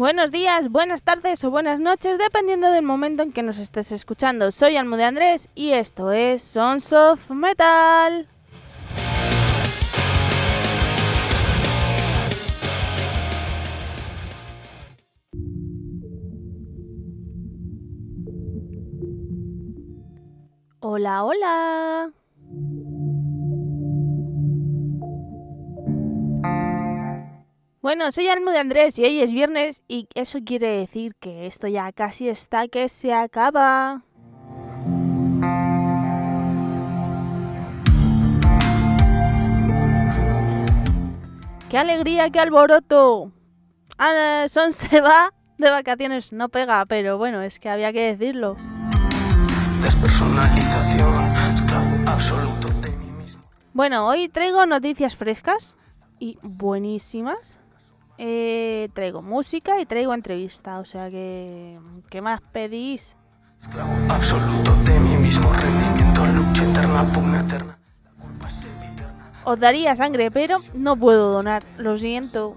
Buenos días, buenas tardes o buenas noches, dependiendo del momento en que nos estés escuchando. Soy Almude Andrés y esto es Sons of Metal. Hola, hola. Bueno, soy Almu de Andrés y hoy es viernes y eso quiere decir que esto ya casi está que se acaba. ¡Qué alegría, qué alboroto! Ah, Son se va de vacaciones, no pega, pero bueno, es que había que decirlo. Bueno, hoy traigo noticias frescas y buenísimas. Eh, traigo música y traigo entrevista, o sea que... ¿Qué más pedís? Esclavo absoluto de mí mismo, rendimiento, lucha eterna, pugna eterna. Os daría sangre, pero no puedo donar, lo siento.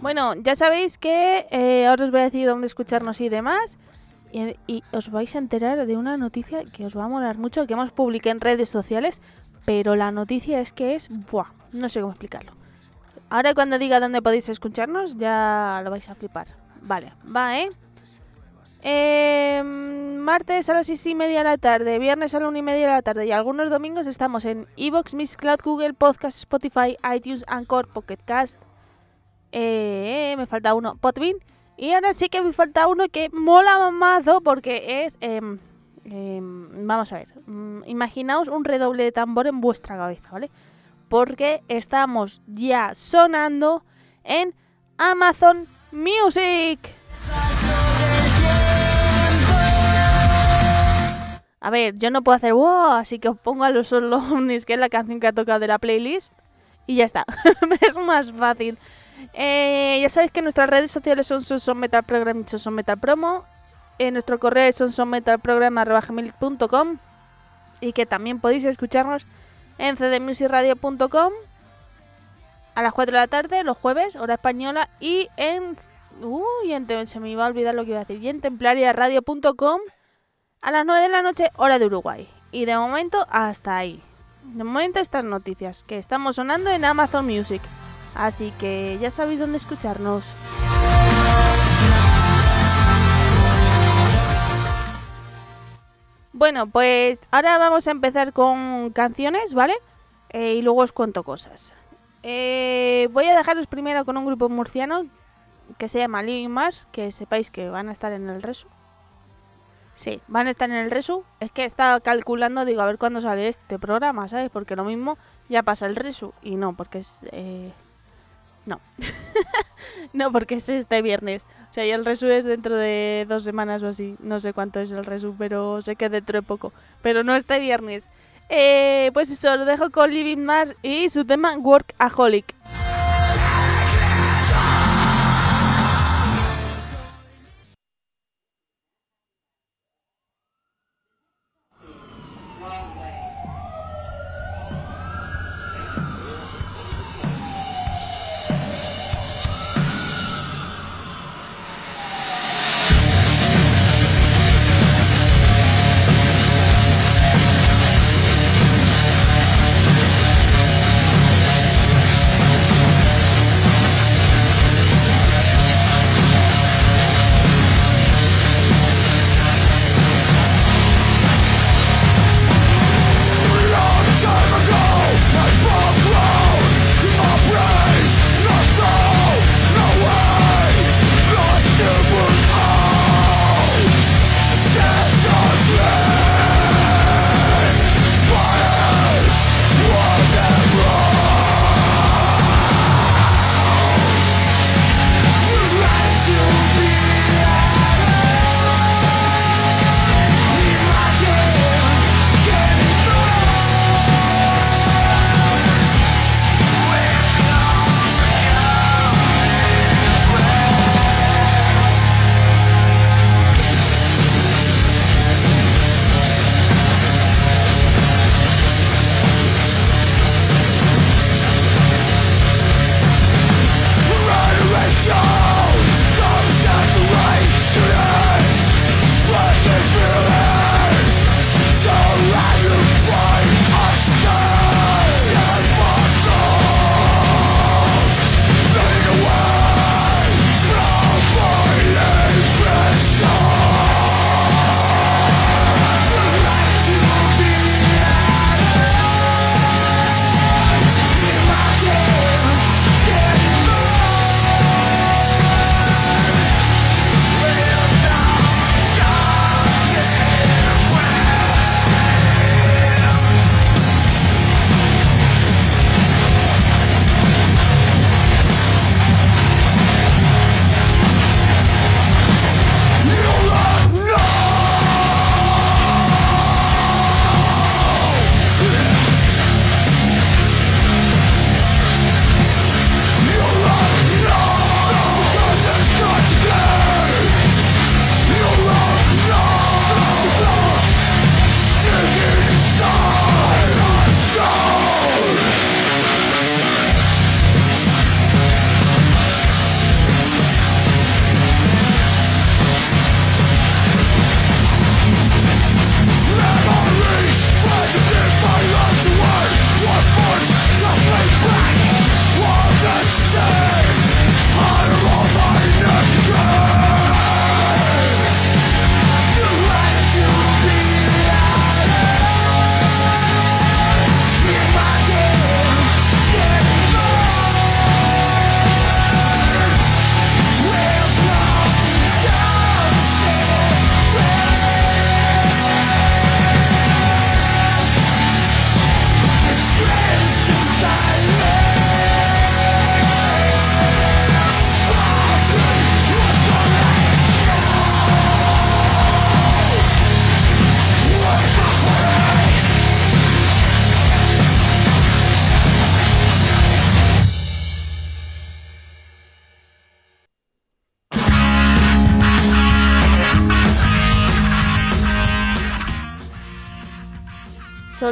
Bueno, ya sabéis que eh, ahora os voy a decir dónde escucharnos y demás. Y, y, os vais a enterar de una noticia que os va a molar mucho, que hemos publicado en redes sociales. Pero la noticia es que es... Buah, no sé cómo explicarlo. Ahora cuando diga dónde podéis escucharnos, ya lo vais a flipar. Vale, va, ¿eh? Eh, martes a las 6 y media de la tarde, viernes a la 1 y media de la tarde y algunos domingos estamos en Evox, Miss Cloud, Google Podcast, Spotify, iTunes, Anchor, Pocket Cast. Eh, me falta uno, Podbean. Y ahora sí que me falta uno que mola mamazo porque es. Eh, vamos a ver, mm, imaginaos un redoble de tambor en vuestra cabeza, ¿vale? Porque estamos ya sonando en Amazon Music. A ver, yo no puedo hacer wow, así que os pongo a los ovnis, que es la canción que ha tocado de la playlist. Y ya está. es más fácil. Eh, ya sabéis que nuestras redes sociales son Metal Program y Son Metal Promo. En nuestro correo es sonsonmetalprogram.com y que también podéis escucharnos en cdmusicradio.com a las 4 de la tarde, los jueves, hora española, y en... Uy, en, se me iba a olvidar lo que iba a decir. Y en templariaradio.com a las 9 de la noche, hora de Uruguay. Y de momento, hasta ahí. De momento, estas noticias que estamos sonando en Amazon Music. Así que ya sabéis dónde escucharnos. Bueno, pues ahora vamos a empezar con canciones, ¿vale? Eh, y luego os cuento cosas. Eh, voy a dejaros primero con un grupo murciano que se llama Living Mars, que sepáis que van a estar en el resu. Sí, van a estar en el resu. Es que estaba calculando, digo, a ver cuándo sale este programa, ¿sabes? Porque lo mismo ya pasa el resu. Y no, porque es... Eh... No. no, porque es este viernes. O sea, y el resu es dentro de dos semanas o así. No sé cuánto es el resu, pero sé que dentro de poco. Pero no este viernes. Eh, pues eso, lo dejo con Living Mars y su tema Workaholic.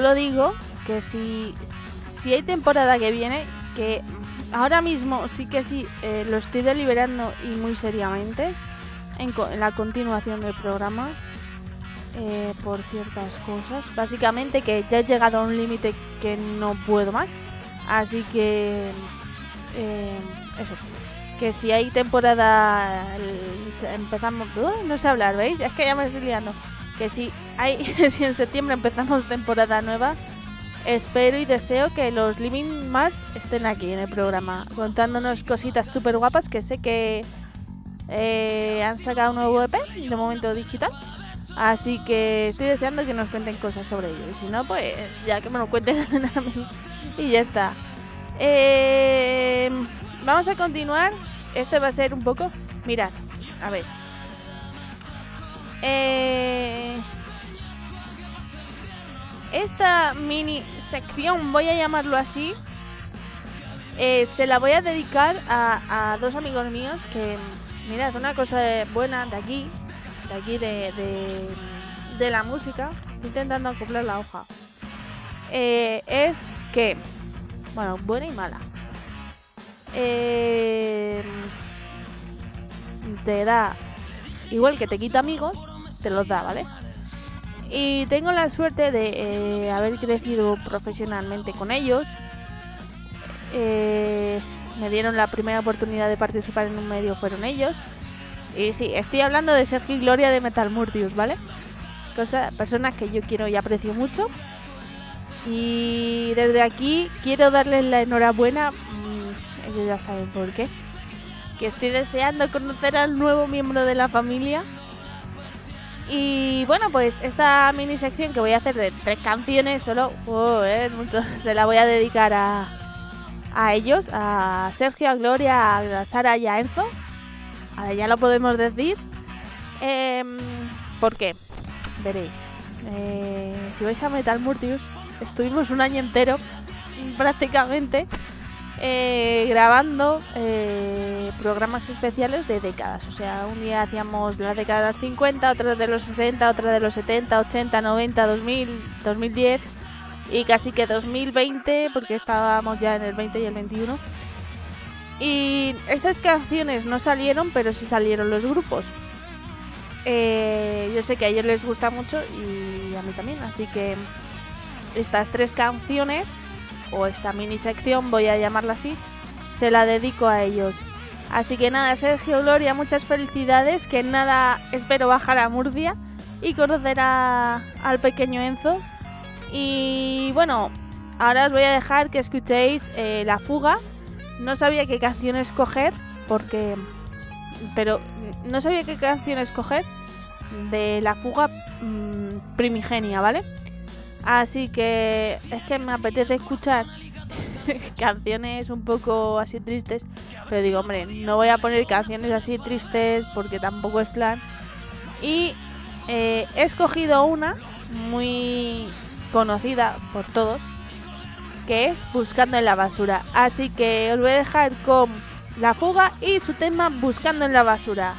Solo digo que si, si hay temporada que viene, que ahora mismo sí que sí eh, lo estoy deliberando y muy seriamente en, en la continuación del programa eh, por ciertas cosas. Básicamente que ya he llegado a un límite que no puedo más. Así que eh, eso. Que si hay temporada empezamos. no sé hablar, ¿veis? Es que ya me estoy liando. Que si hay si en septiembre empezamos temporada nueva, espero y deseo que los Living Mars estén aquí en el programa, contándonos cositas súper guapas que sé que eh, han sacado un nuevo EP, de momento digital. Así que estoy deseando que nos cuenten cosas sobre ello. Y si no, pues ya que me lo cuenten a mí. Y ya está. Eh, vamos a continuar. Este va a ser un poco... Mirad, a ver. Eh, esta mini sección, voy a llamarlo así, eh, se la voy a dedicar a, a dos amigos míos que, mirad, una cosa buena de aquí, de aquí de, de, la música, intentando acoplar la hoja, eh, es que, bueno, buena y mala, eh, te da, igual que te quita amigos, te los da, ¿vale? Y tengo la suerte de eh, haber crecido profesionalmente con ellos. me dieron la primera oportunidad de participar en un medio, fueron ellos. Y sí, estoy hablando de Sergio y Gloria de Metal Murtius, ¿vale? Cosa, personas que yo quiero y aprecio mucho. Y desde aquí quiero darles la enhorabuena. Mm, ellos ya saben por qué. Que estoy deseando conocer al nuevo miembro de la familia. Y bueno, pues esta mini sección que voy a hacer de tres canciones solo, se la voy a dedicar a, a ellos, a Sergio, a Gloria, a Sara y a Enzo Ahora ya lo podemos decir. Eh, ¿Por qué? Veréis. Eh, si vais a Metal Murtius, estuvimos un año entero prácticamente eh, grabando eh, programas especiales de décadas. O sea, un día hacíamos la década de los 50, otro de los 60, otro de los 70, 80, 90, 2000, 2010 y casi que 2020 porque estábamos ya en el 20 y el 21 y estas canciones no salieron, pero sí salieron los grupos. Eh, yo sé que a ellos les gusta mucho y a mí también, así que estas tres canciones, o esta mini sección, voy a llamarla así, se la dedico a ellos. Así que nada, Sergio Gloria, muchas felicidades, que nada, espero bajar a Murcia y conocer al pequeño Enzo. Y bueno, ahora os voy a dejar que escuchéis eh, La Fuga no sabía qué canción escoger porque... Pero no sabía qué canción escoger de la fuga mm, primigenia, ¿vale? Así que es que me apetece escuchar canciones un poco así tristes. Pero digo, hombre, no voy a poner canciones así tristes porque tampoco es plan. Y eh, he escogido una muy conocida por todos, que es Buscando en la basura. Así que os voy a dejar con La fuga y su tema Buscando en la basura.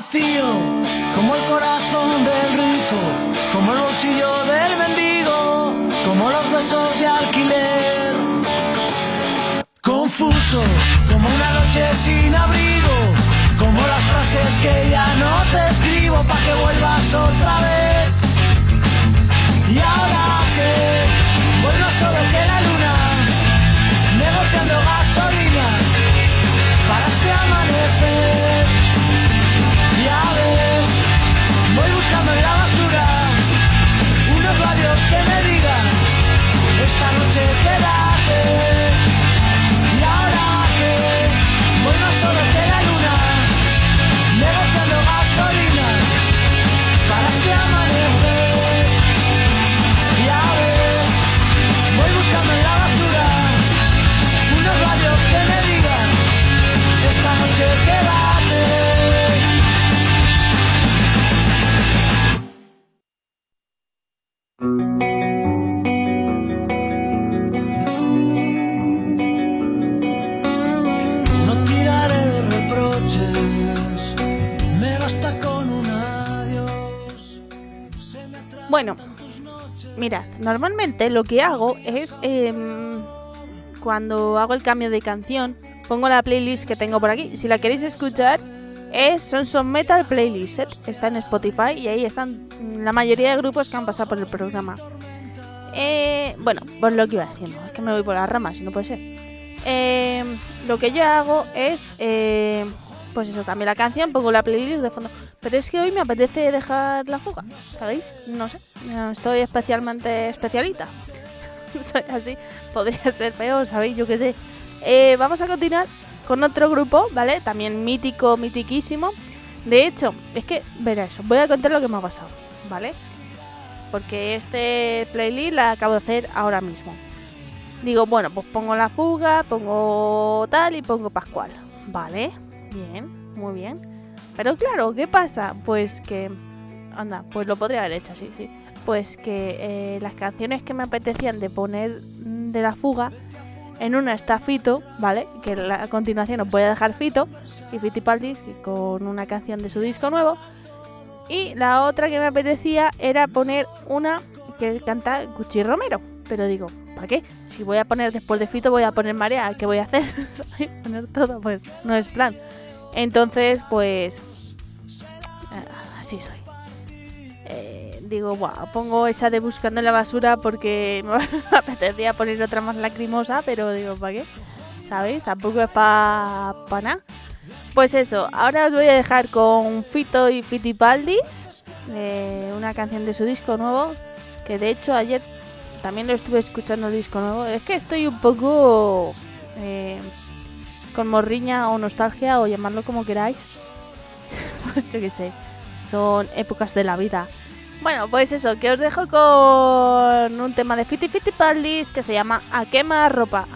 Vacío, como el corazón del rico, como el bolsillo del mendigo, como los besos de alquiler. Confuso, como una noche sin abrigo, como las frases que ya no te escribo para que vuelvas otra vez. Mirad, normalmente lo que hago es em, cuando hago el cambio de canción, pongo la playlist que tengo por aquí. Si la queréis escuchar, es Sonson Metal Playlist. ¿eh? Está en Spotify y ahí están la mayoría de grupos que han pasado por el programa. Eh, bueno, pues lo que iba diciendo, es que me voy por las ramas, no puede ser. Em, lo que yo hago es, em, pues eso, cambio la canción, pongo la playlist de fondo. Pero es que hoy me apetece dejar la fuga, ¿sabéis? No sé, estoy especialmente especialita. Soy así, podría ser peor, ¿sabéis? Yo qué sé. Eh, vamos a continuar con otro grupo, ¿vale? También mítico, mitiquísimo. De hecho, es que, verá eso, voy a contar lo que me ha pasado, ¿vale? Porque este playlist la acabo de hacer ahora mismo. Digo, bueno, pues pongo la fuga, pongo tal y pongo Pascual. Vale, bien, muy bien. Pero claro, ¿qué pasa? Pues que... Anda, pues lo podría haber hecho así, sí. Pues que eh, las canciones que me apetecían de poner de la fuga, en una está Fito, ¿vale? Que la- a continuación os voy a dejar Fito y Fitipaldis con una canción de su disco nuevo. Y la otra que me apetecía era poner una que canta Gucci Romero. Pero digo, ¿para qué? Si voy a poner después de Fito, voy a poner Marea. ¿Qué voy a hacer? Poner todo, pues no es plan. Entonces, pues. ah, Así soy. Eh, digo, "Buah, pongo esa de buscando en la basura porque me apetecía poner otra más lacrimosa, pero digo, ¿para qué? ¿Sabéis? Tampoco es para pa nada. Pues eso, ahora os voy a dejar con Fito y Fitipaldis, eh, una canción de su disco nuevo, que de hecho ayer también lo estuve escuchando el disco nuevo. Es que estoy un poco eh, con morriña o nostalgia o llamarlo como queráis. pues yo qué sé, son épocas de la vida. Bueno, pues eso, que os dejo con un tema de Fiti Fitipaldis que se llama A quema ropa.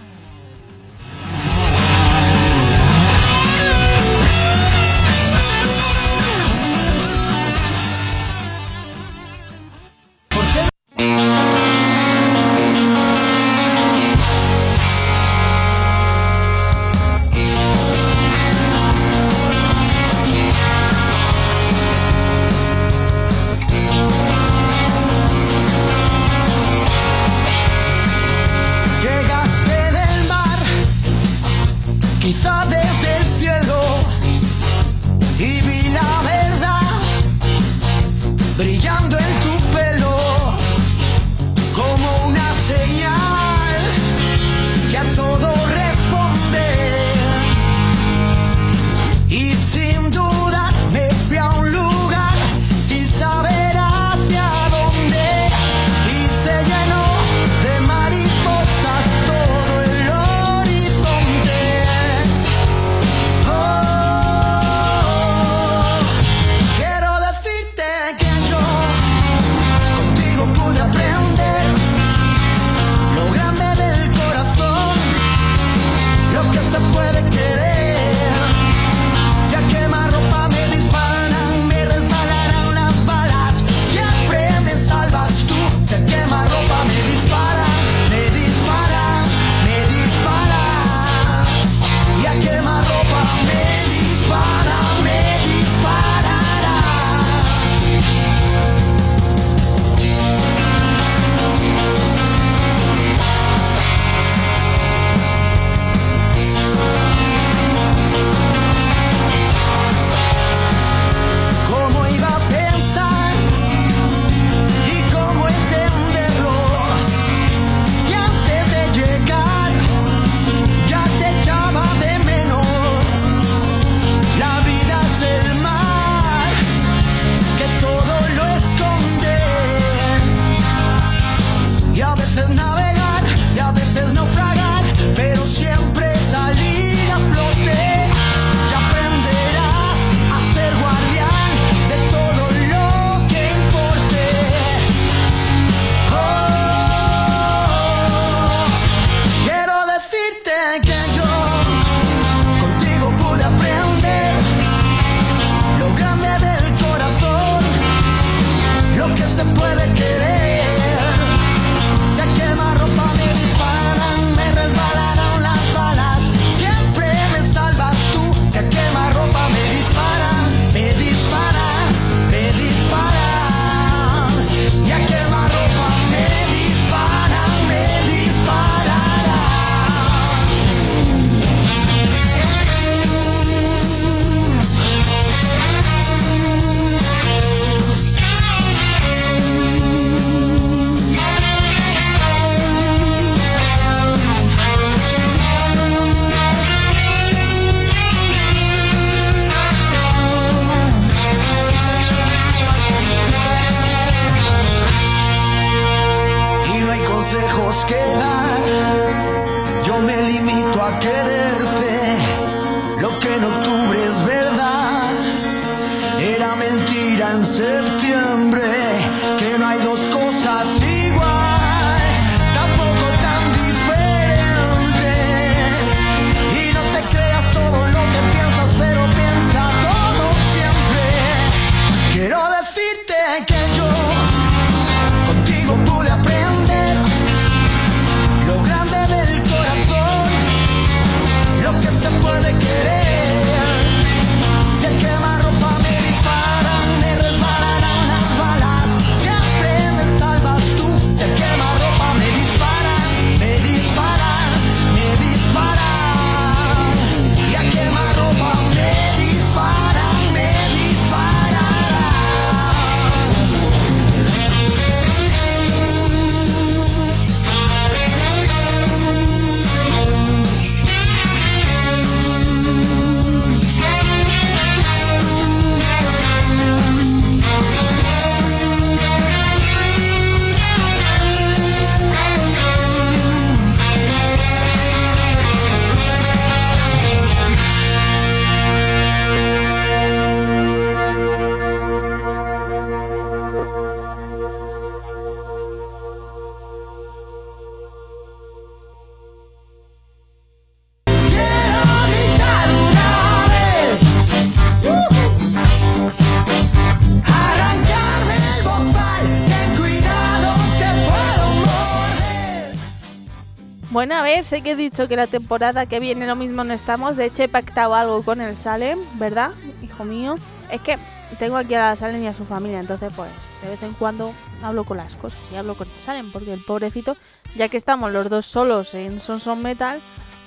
Sé que he dicho que la temporada que viene lo mismo no estamos. De hecho, he pactado algo con el Salem, ¿verdad, hijo mío? Es que tengo aquí a la Salem y a su familia, entonces, pues, de vez en cuando hablo con las cosas y hablo con el Salem, porque el pobrecito, ya que estamos los dos solos en Son Son Metal,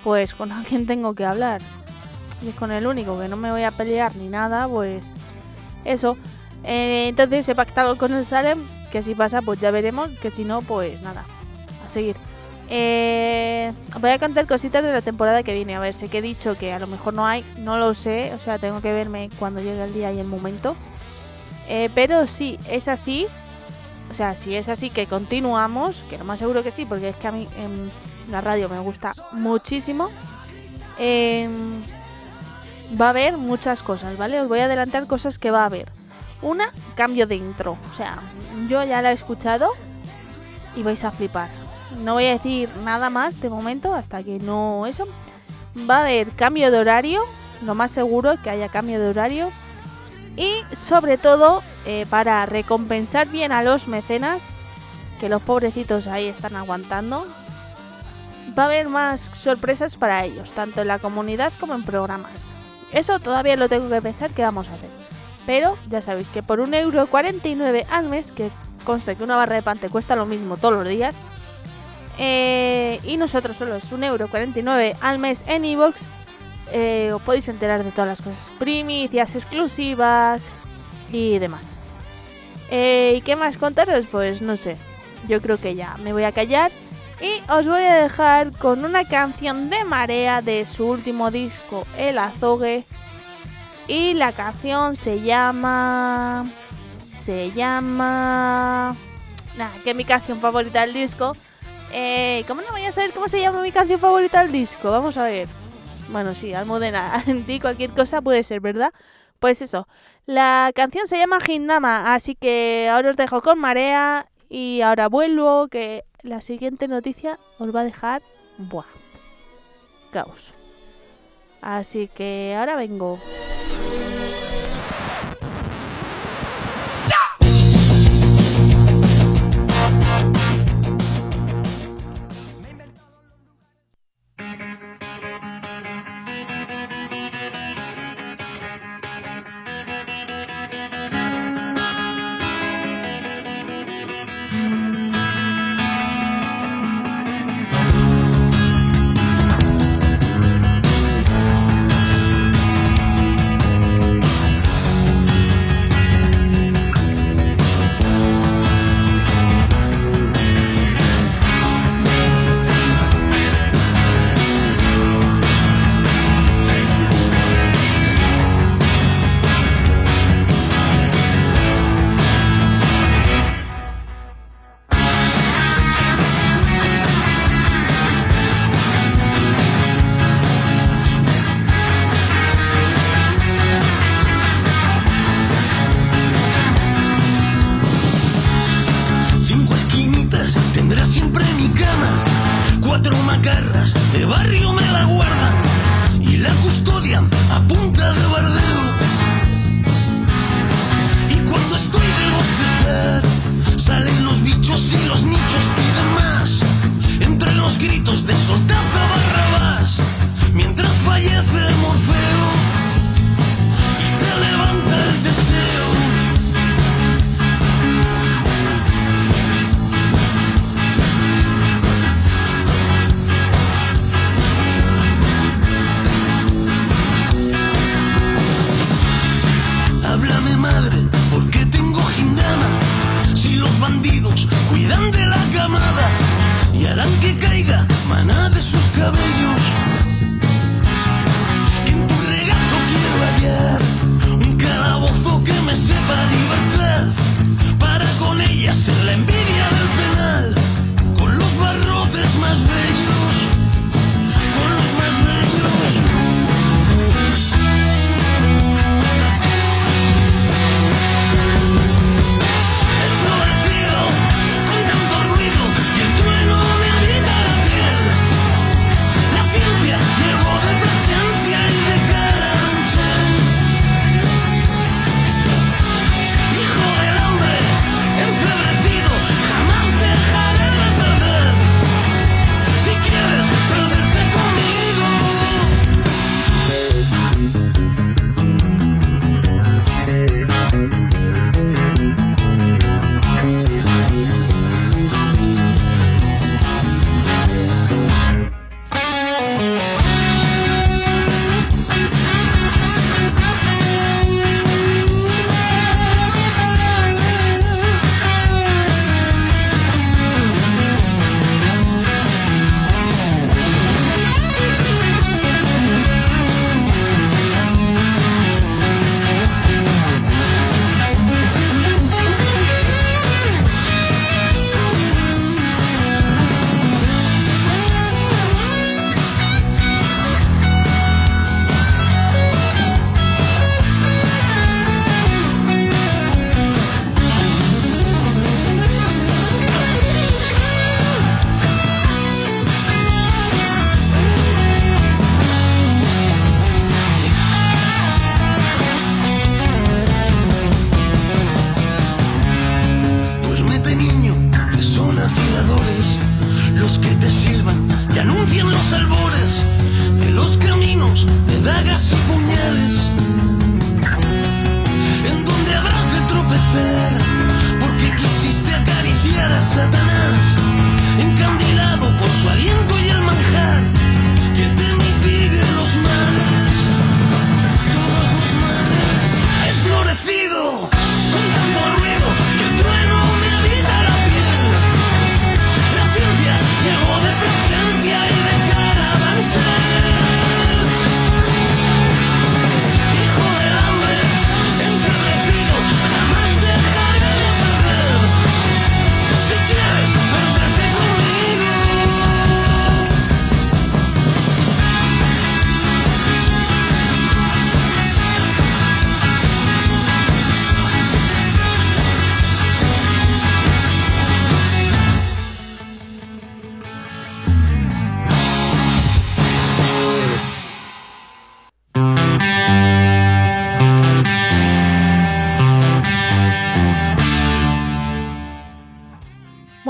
pues con alguien tengo que hablar. Y es con el único que no me voy a pelear ni nada, pues, eso. Eh, entonces, he pactado con el Salem, que si pasa, pues ya veremos, que si no, pues nada, a seguir. Eh, voy a contar cositas de la temporada que viene. A ver, sé que he dicho que a lo mejor no hay, no lo sé. O sea, tengo que verme cuando llegue el día y el momento. Eh, pero sí, es así. O sea, si es así que continuamos, que lo más seguro que sí, porque es que a mí en la radio me gusta muchísimo. em, va a haber muchas cosas, ¿vale? Os voy a adelantar cosas que va a haber. Una, cambio de intro. O sea, yo ya la he escuchado y vais a flipar. No voy a decir nada más de momento hasta que no eso. Va a haber cambio de horario, lo más seguro es que haya cambio de horario. Y sobre todo, eh, para recompensar bien a los mecenas, que los pobrecitos ahí están aguantando, va a haber más sorpresas para ellos, tanto en la comunidad como en programas. Eso todavía lo tengo que pensar que vamos a hacer. Pero ya sabéis que por 1,49€ al mes, que conste que una barra de pan te cuesta lo mismo todos los días, eh, y nosotros solo es 1,49€ al mes en iVoox, eh, os podéis enterar de todas las cosas, primicias exclusivas y demás. Eh, ¿Y qué más contaros? Pues no sé, yo creo que ya me voy a callar y os voy a dejar con una canción de Marea de su último disco, El Azogue. Y la canción se llama... Se llama... Nada, que es mi canción favorita del disco. Eh, ¿Cómo no voy a saber cómo se llama mi canción favorita del disco? Vamos a ver. Bueno, sí, Almudena, di cualquier cosa puede ser, ¿verdad? Pues eso. La canción se llama Hindama, así que ahora os dejo con Marea y ahora vuelvo, que la siguiente noticia os va a dejar... Buah. Caos. Así que ahora vengo.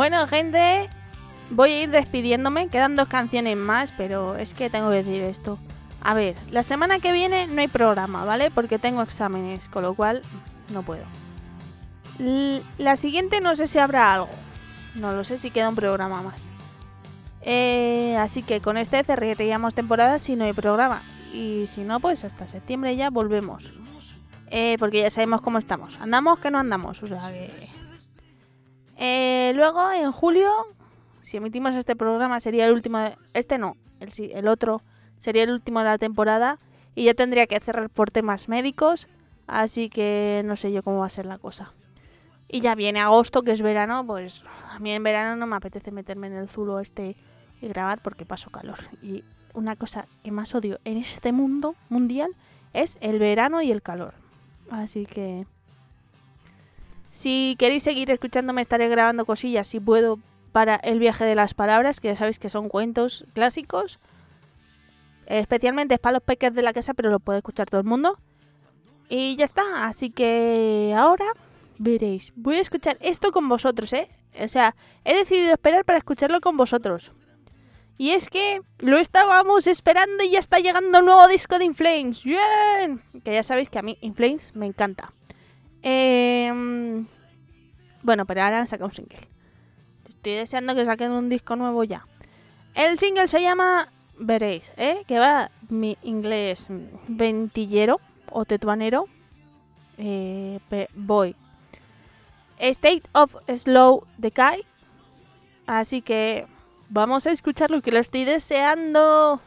Bueno, gente, voy a ir despidiéndome. Quedan dos canciones más, pero es que tengo que decir esto. A ver, la semana que viene no hay programa, ¿vale? Porque tengo exámenes, con lo cual no puedo. la siguiente no sé si habrá algo. No lo sé si queda un programa más. Eh, así que con este cerraríamos temporada si no hay programa. Y si no, pues hasta septiembre ya volvemos. Eh, porque ya sabemos cómo estamos. Andamos que no andamos. O sea que... Eh, luego, en julio, si emitimos este programa, sería el último. este no, el, el otro sería el último de la temporada. Y ya tendría que cerrar por temas médicos. Así que no sé yo cómo va a ser la cosa. Y ya viene agosto, que es verano, pues a mí en verano no me apetece meterme en el zulo este y grabar porque paso calor. Y una cosa que más odio en este mundo mundial es el verano y el calor. Así que si queréis seguir escuchándome estaré grabando cosillas si puedo para el viaje de las palabras, que ya sabéis que son cuentos clásicos. Especialmente es para los peques de la casa, pero lo puede escuchar todo el mundo. Y ya está, así que ahora veréis. Voy a escuchar esto con vosotros, ¿eh? O sea, he decidido esperar para escucharlo con vosotros. Y es que lo estábamos esperando y ya está llegando el nuevo disco de Inflames. ¡Bien! Que ya sabéis que a mí Inflames me encanta. Em, bueno, pero ahora han sacado un single. Estoy deseando que saquen un disco nuevo ya. El single se llama Veréis, ¿eh? Que va mi inglés ventillero o tetuanero. Eh, voy. State of Slow Decay. Así que Vamos a escucharlo que lo estoy deseando.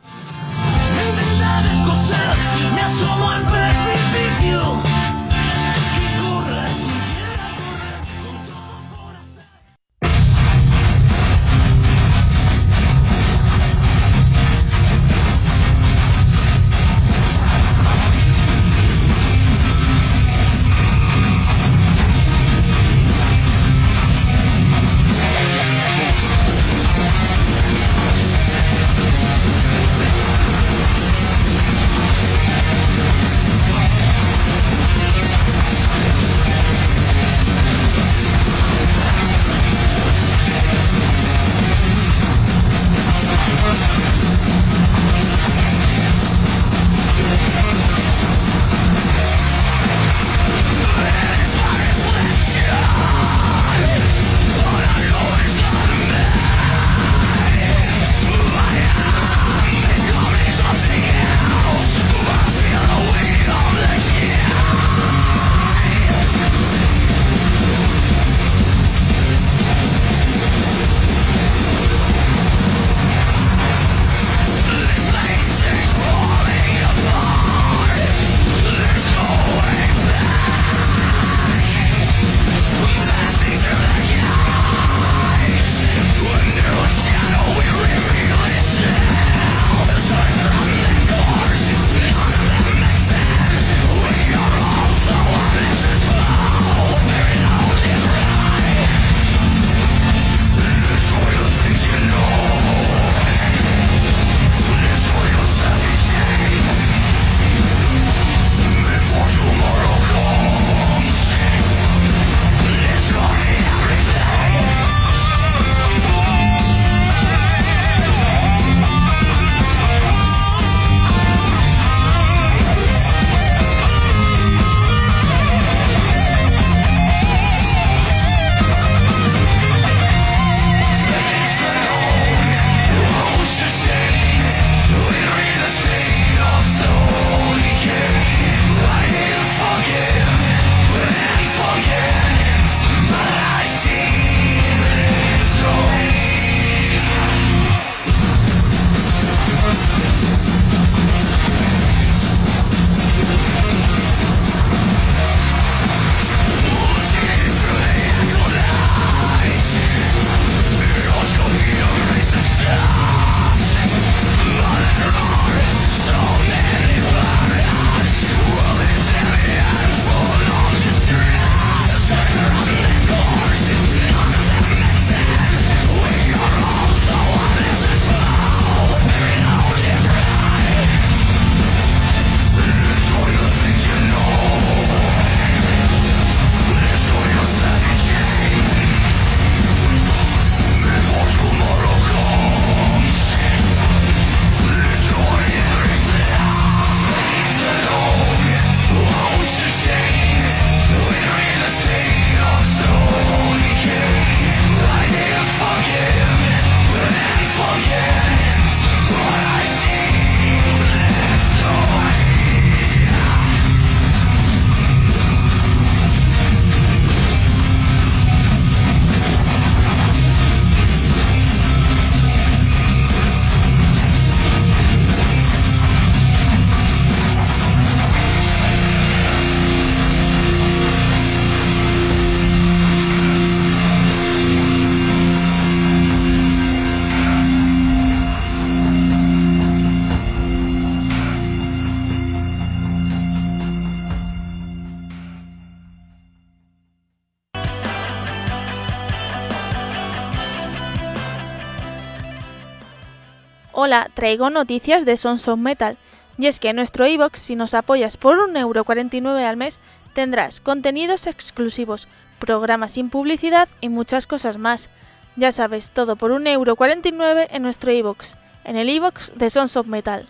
Traigo noticias de Sons of Metal. Y es que en nuestro iBox, si nos apoyas por 1,49€ al mes, tendrás contenidos exclusivos, programas sin publicidad y muchas cosas más. Ya sabes, todo por 1,49€ en nuestro iBox, en el iBox de Sons of Metal.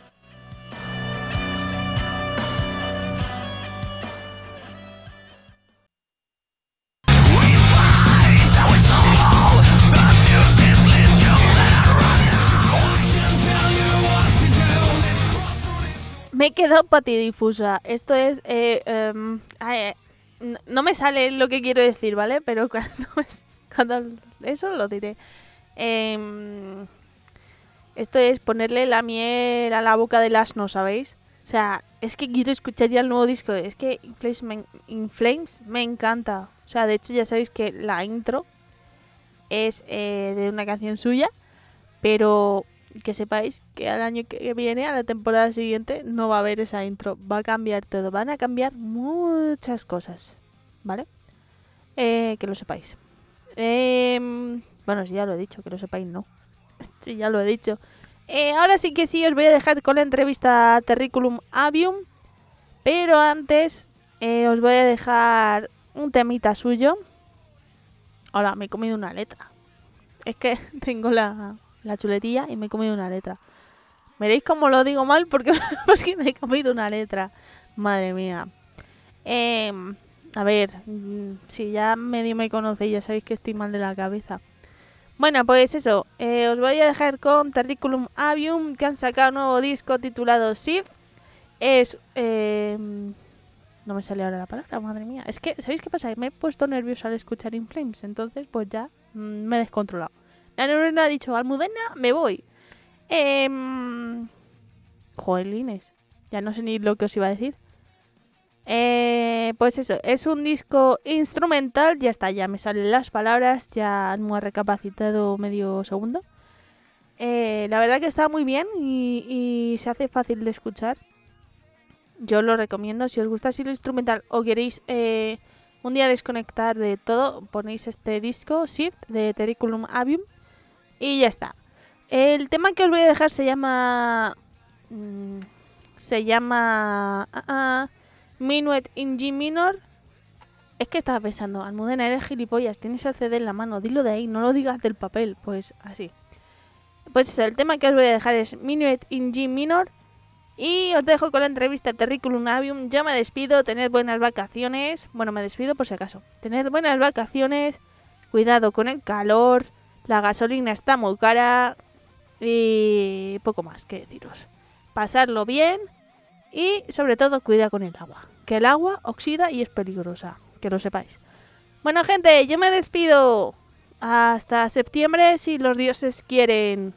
Me he quedado patidifusa. Esto es. Eh, em, ay, no- me sale lo que quiero decir, ¿vale? Pero cuando, cuando eso lo diré. Em, esto es ponerle la miel a la boca del asno, ¿sabéis? O sea, es que quiero escuchar ya el nuevo disco. Es que In Flames me, me encanta. O sea, de hecho ya sabéis que la intro es eh, de una canción suya. Pero que sepáis que al año que viene, a la temporada siguiente, no va a haber esa intro. Va a cambiar todo. Van a cambiar muchas cosas. ¿Vale? Eh, que lo sepáis. Em, bueno, si ya lo he dicho, que lo sepáis, no. sí, ya lo he dicho. Eh, ahora sí que sí, os voy a dejar con la entrevista a Terriculum Avium. Pero antes, eh, os voy a dejar un temita suyo. Hola, me he comido una letra. Es que tengo la, la chuletilla y me he comido una letra. Veréis cómo lo digo mal porque, porque me he comido una letra. Madre mía. Em, a ver, mm, si ya medio me conocéis, ya sabéis que estoy mal de la cabeza. Bueno, pues eso, eh, os voy a dejar con Terriculum Avium, que han sacado un nuevo disco titulado Shift. Es... em, no me sale ahora la palabra, madre mía. Es que, ¿sabéis qué pasa? Me he puesto nervioso al escuchar In Flames, entonces pues ya mm, me he descontrolado. La neurona ha dicho, Almudena, me voy. Eh, Joelines, ya no sé ni lo que os iba a decir. Eh, pues eso, es un disco instrumental, ya está, ya me salen las palabras, ya no he recapacitado medio segundo. Eh, la verdad que está muy bien y, y se hace fácil de escuchar. Yo lo recomiendo, si os gusta así lo instrumental o queréis eh, un día desconectar de todo, ponéis este disco, Shift, de Terriculum Avium, y ya está. El tema que os voy a dejar se llama... mm, se llama... ah, Minuet in G minor. Es que estaba pensando, Almudena, eres gilipollas, tienes el CD en la mano, dilo de ahí, no lo digas del papel, pues así. Pues eso, el tema que os voy a dejar es Minuet in G minor. Y os dejo con la entrevista Terriculum Avium. Yo me despido, tened buenas vacaciones. Bueno, me despido por si acaso. Tened buenas vacaciones, cuidado con el calor, la gasolina está muy cara y poco más que deciros. Pasarlo bien y sobre todo cuida con el agua, que el agua oxida y es peligrosa, que lo sepáis. Bueno gente, yo me despido. Hasta septiembre si los dioses quieren.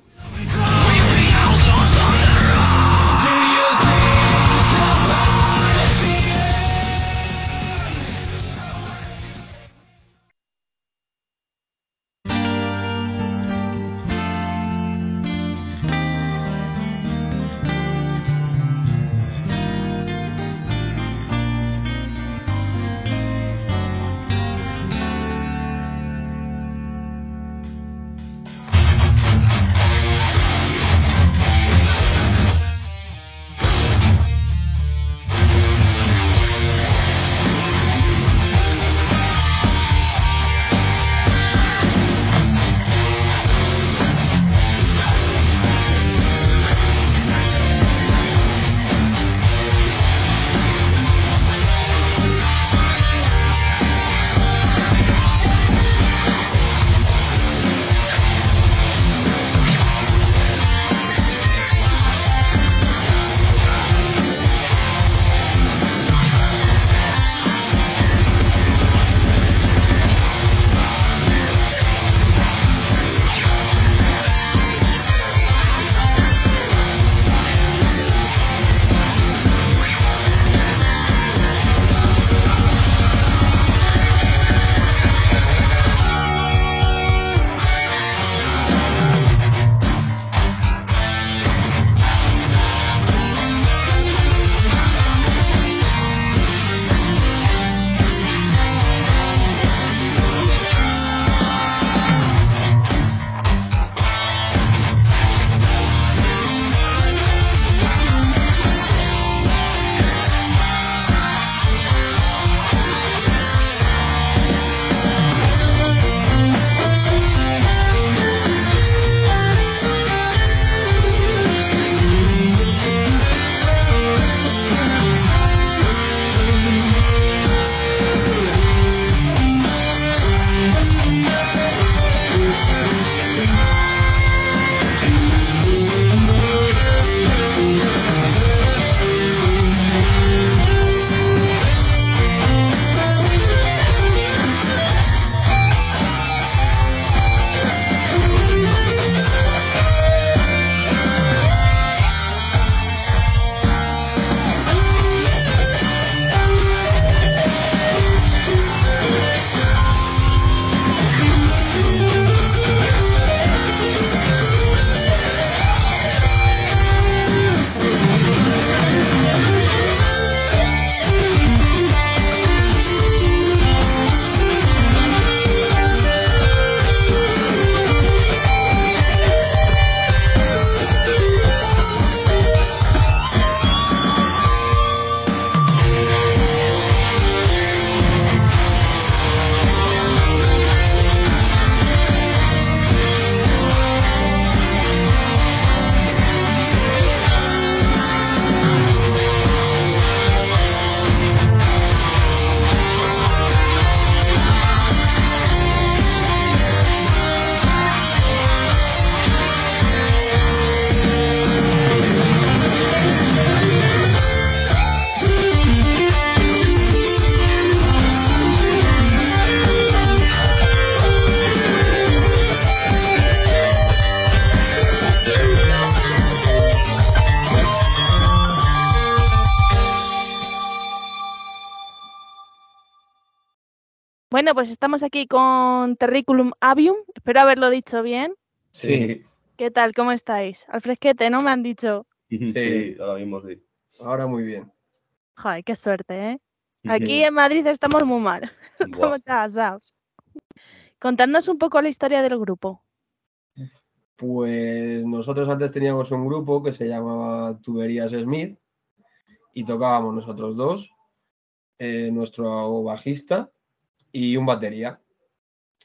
Bueno, pues estamos aquí con Terriculum Avium. Espero haberlo dicho bien. Sí, ¿Qué tal? ¿Cómo estáis? Al fresquete, ¿no? Me han dicho. Sí. ahora mismo sí. ahora muy bien. Joder, qué suerte, ¿eh? Aquí en Madrid estamos muy mal. Buah. ¿Cómo estás, Saus? Contadnos un poco la historia del grupo. Pues nosotros antes teníamos un grupo que se llamaba Tuberías Smith y tocábamos nosotros dos, eh, nuestro bajista y un batería.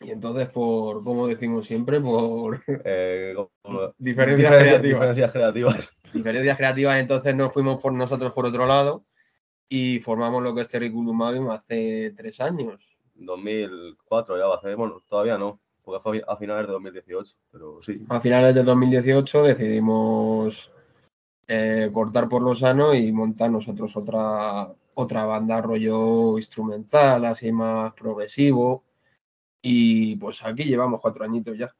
Y entonces, por, como decimos siempre, por Eh, como- diferencias diferencias- creativas. diferencias creativas. diferencias creativas, entonces nos fuimos por nosotros por otro lado y formamos lo que es Terriculum Avium hace tres años. 2004 ya va a ser, bueno, todavía no, porque fue a finales de 2018, pero sí. A finales de 2018 decidimos eh, cortar por lo sano y montar nosotros otra, otra banda rollo instrumental, así más progresivo. Y pues aquí llevamos cuatro añitos ya.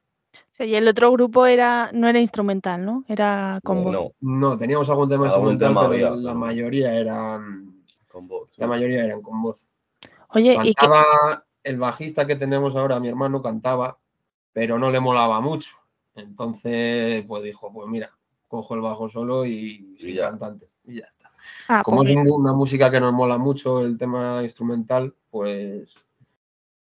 Sea, y el otro grupo era no era instrumental, ¿no? Era con voz. No, No, teníamos algún tema Algún instrumental, tema pero había, la mayoría eran con voz. sí. la mayoría eran con voz. Oye, ¿y qué? Cantaba el bajista que tenemos ahora, mi hermano cantaba, pero no le molaba mucho. Entonces, pues dijo, pues mira, cojo el bajo solo y sin ya. cantante. Y ya. Ah, Como pues es un- una música que nos mola mucho el tema instrumental, pues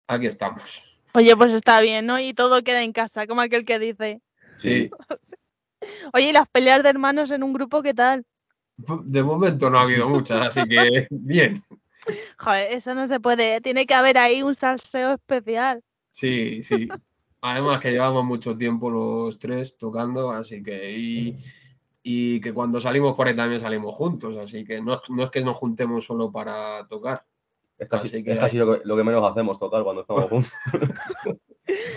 aquí estamos. Oye, pues está bien, ¿no? Y todo queda en casa, como aquel que dice. Sí, Oye, ¿y las peleas de hermanos en un grupo qué tal? De momento no ha habido muchas, así que bien. Joder, eso no se puede. Tiene que haber ahí un salseo especial. Sí, sí. Además que llevamos mucho tiempo los tres tocando, así que y, y que cuando salimos por ahí también salimos juntos, así que no, no es que nos juntemos solo para tocar. es casi, Así que es casi lo, que, lo que menos hacemos tocar cuando estamos juntos.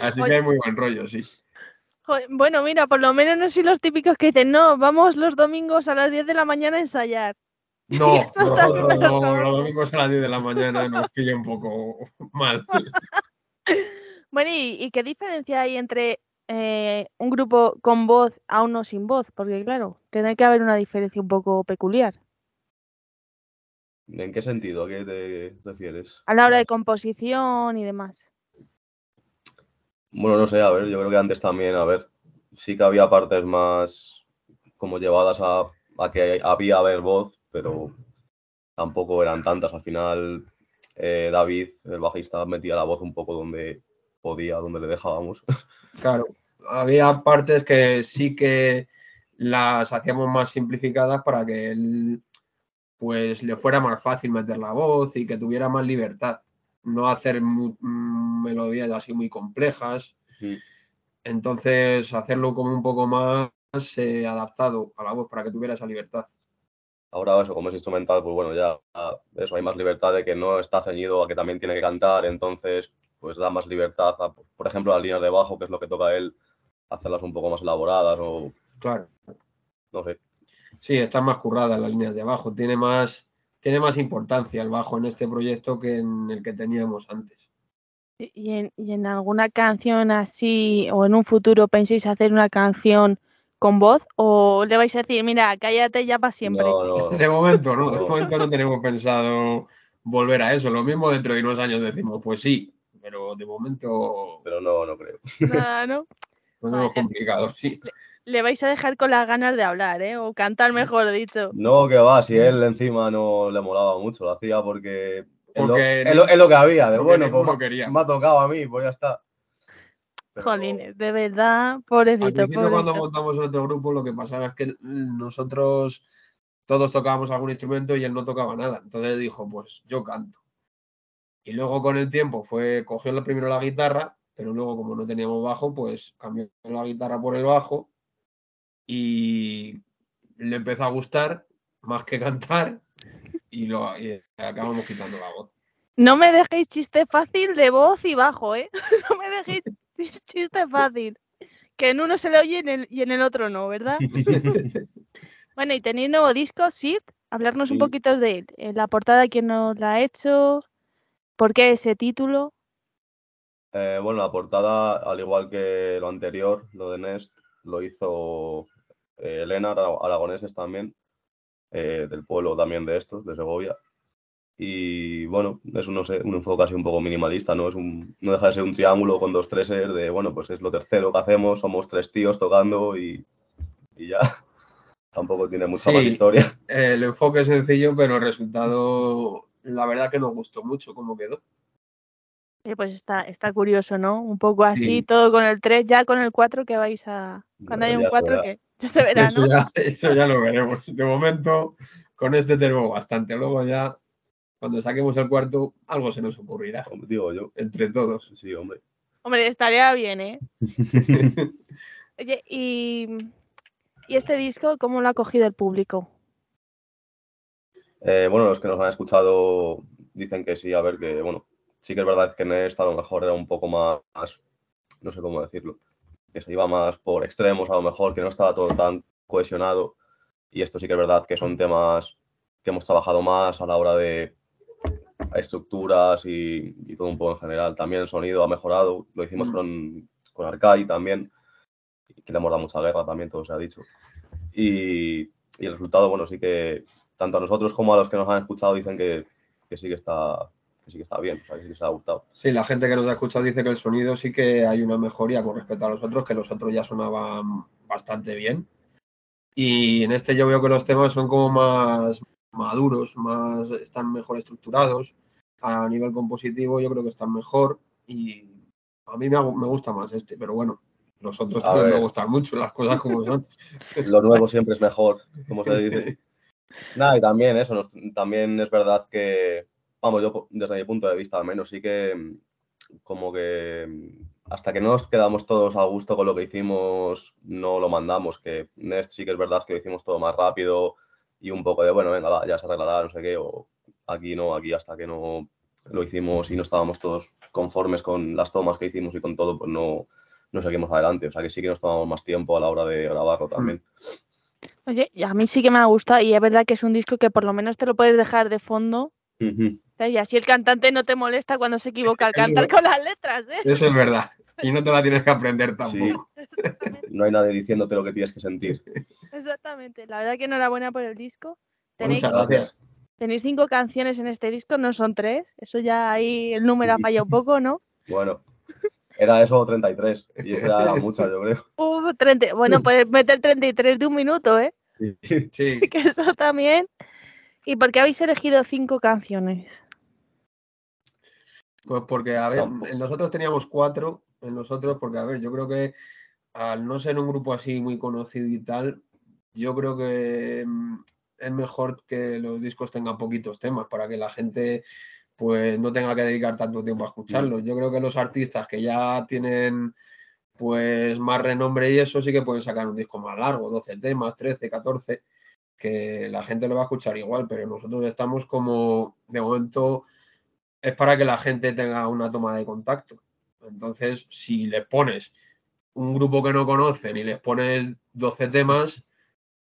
Así Oye. que hay muy buen rollo, sí. Bueno, mira, por lo menos no soy los típicos que dicen, no, vamos los domingos a las 10 de la mañana a ensayar. No, no, los domingos a las 10 de la mañana nos pilla un poco mal. Bueno, ¿y, y qué diferencia hay entre eh, un grupo con voz a uno sin voz? Porque claro, tiene que haber una diferencia un poco peculiar. ¿En qué sentido? ¿A qué te refieres? A la hora de composición y demás. Bueno, no sé, a ver, yo creo que antes también, a ver, sí que había partes más como llevadas a, a que había haber voz, pero tampoco eran tantas. Al final, eh, David, el bajista, metía la voz un poco donde podía, donde le dejábamos. Claro, había partes que sí que las hacíamos más simplificadas para que él pues le fuera más fácil meter la voz y que tuviera más libertad. No hacer mm, melodías así muy complejas. Entonces, hacerlo como un poco más eh, adaptado a la voz para que tuviera esa libertad. Ahora eso, como es instrumental, pues bueno, ya eso, hay más libertad de que no está ceñido a que también tiene que cantar, entonces pues da más libertad a, por ejemplo, las líneas de bajo, que es lo que toca a él, hacerlas un poco más elaboradas o Claro. no sé. Sí, están más curradas las líneas de bajo. Tiene más, tiene más importancia el bajo en este proyecto que en el que teníamos antes. Y- ¿Y en, y en alguna canción así, o en un futuro penséis hacer una canción con voz? ¿O le vais a decir, mira, cállate ya para siempre? No, no, De momento no, de momento no tenemos pensado volver a eso. Lo mismo dentro de unos años decimos, pues sí, pero de momento pero no, no creo. Nada, ¿no? lo tenemos Vale. complicado, sí. Le vais a dejar con las ganas de hablar, ¿eh? O cantar, mejor dicho. No, que va, si él encima no le molaba mucho, lo hacía porque es lo, Porque es lo- es lo que había, de bueno, pues quería. me ha tocado a mí, pues ya está. Pero- Jolines, de verdad, Al pobrecito, principio cuando pobrecito. montamos nuestro grupo lo que pasaba es que nosotros todos tocábamos algún instrumento y él no tocaba nada. Entonces dijo, pues yo canto. Y luego con el tiempo fue, cogió primero la guitarra, pero luego como no teníamos bajo, pues cambió la guitarra por el bajo y le empezó a gustar más que cantar y, lo, y acabamos quitando la voz. No me dejéis chiste fácil de voz y bajo, ¿eh? No me dejéis chiste fácil. Que en uno se le oye y en el, y en el otro no, ¿verdad? Bueno, y tenéis nuevo disco, Shift. Hablarnos un poquito de él. Eh, La portada, quién nos la ha hecho, por qué ese título. Eh, bueno, la portada, al igual que lo anterior, lo de Nest, lo hizo eh, Elena Ara- Aragoneses también, eh, del pueblo también de estos, de Segovia. Y bueno, es un, no sé, un enfoque así un poco minimalista, ¿no? Es un, no deja de ser un triángulo con dos treses de, bueno, pues es lo tercero que hacemos, somos tres tíos tocando y, y ya. Tampoco tiene mucha más historia. El enfoque es sencillo, pero el resultado, la verdad que nos gustó mucho cómo quedó. Eh, pues está, está curioso, ¿no? Un poco así, Sí. todo con el 3, ya con el 4 que vais a... Cuando haya Ya un se 4 verá. que ya se verá, Eso ¿no? ya, eso ya lo veremos. De momento, con este tenemos bastante. Luego ya, cuando saquemos el cuarto, algo se nos ocurrirá Como digo yo. entre todos. Sí, hombre. Hombre, estaría bien, ¿eh? Oye, y, y este disco, ¿cómo lo ha cogido el público? Eh, bueno, los que nos han escuchado dicen que sí, a ver, que bueno, sí que es verdad que Nest a lo mejor era un poco más, no sé cómo decirlo, que se iba más por extremos a lo mejor, que no estaba todo tan cohesionado. Y esto sí que es verdad que son temas que hemos trabajado más a la hora de estructuras y, y todo un poco en general. También el sonido ha mejorado, lo hicimos Mm. con, con Arcai también, que le hemos dado mucha guerra también, todo se ha dicho. Y, y el resultado, bueno, sí que tanto a nosotros como a los que nos han escuchado dicen que, que sí que está sí que está bien, o sea, que sí que les ha gustado. Sí, la gente que nos ha escuchado dice que el sonido sí que hay una mejoría con respecto a los otros, que los otros ya sonaban bastante bien. Y en este yo veo que los temas son como más maduros, más están mejor estructurados. A nivel compositivo yo creo que están mejor y a mí me, gusta más este, pero bueno, los otros también me gustan mucho, las cosas como son. Lo nuevo siempre es mejor, como se dice. Nada, y también eso, nos- también es verdad que, vamos, yo desde mi punto de vista al menos, sí que como que hasta que no nos quedamos todos a gusto con lo que hicimos, no lo mandamos, que Nest sí que es verdad que lo hicimos todo más rápido y un poco de, bueno, venga, va, ya se arreglará, no sé qué, o aquí no, aquí hasta que no lo hicimos y no estábamos todos conformes con las tomas que hicimos y con todo, pues no, no seguimos adelante. O sea que sí que nos tomamos más tiempo a la hora de grabarlo también. Oye, y a mí sí que me ha gustado y es verdad que es un disco que por lo menos te lo puedes dejar de fondo. ¿sabes? Y así el cantante no te molesta cuando se equivoca al cantar con las letras, ¿eh? Eso es verdad. Y no te la tienes que aprender Sí. tampoco. Exactamente, No hay nadie diciéndote lo que tienes que sentir. exactamente. La verdad que enhorabuena por el disco. Tenéis, Muchas gracias. tenéis cinco canciones en este disco, no son tres. Eso ya ahí el número ha fallado un poco, ¿no? Bueno, era eso o 33. Y eso ya era mucho, yo creo. Uf, 30 bueno, puedes meter 33 de un minuto, ¿eh? Sí, Que eso también. ¿Y por qué habéis elegido cinco canciones? Pues porque, a ver, en nosotros teníamos cuatro, en nosotros, porque, a ver, yo creo que al no ser un grupo así muy conocido y tal, yo creo que mm, es mejor que los discos tengan poquitos temas para que la gente pues no tenga que dedicar tanto tiempo a escucharlos. Yo creo que los artistas que ya tienen pues más renombre y eso sí que pueden sacar un disco más largo, 12 temas, 13, 14, que la gente lo va a escuchar igual, pero nosotros estamos como, de momento, es para que la gente tenga una toma de contacto. Entonces, si les pones un grupo que no conocen y les pones 12 temas,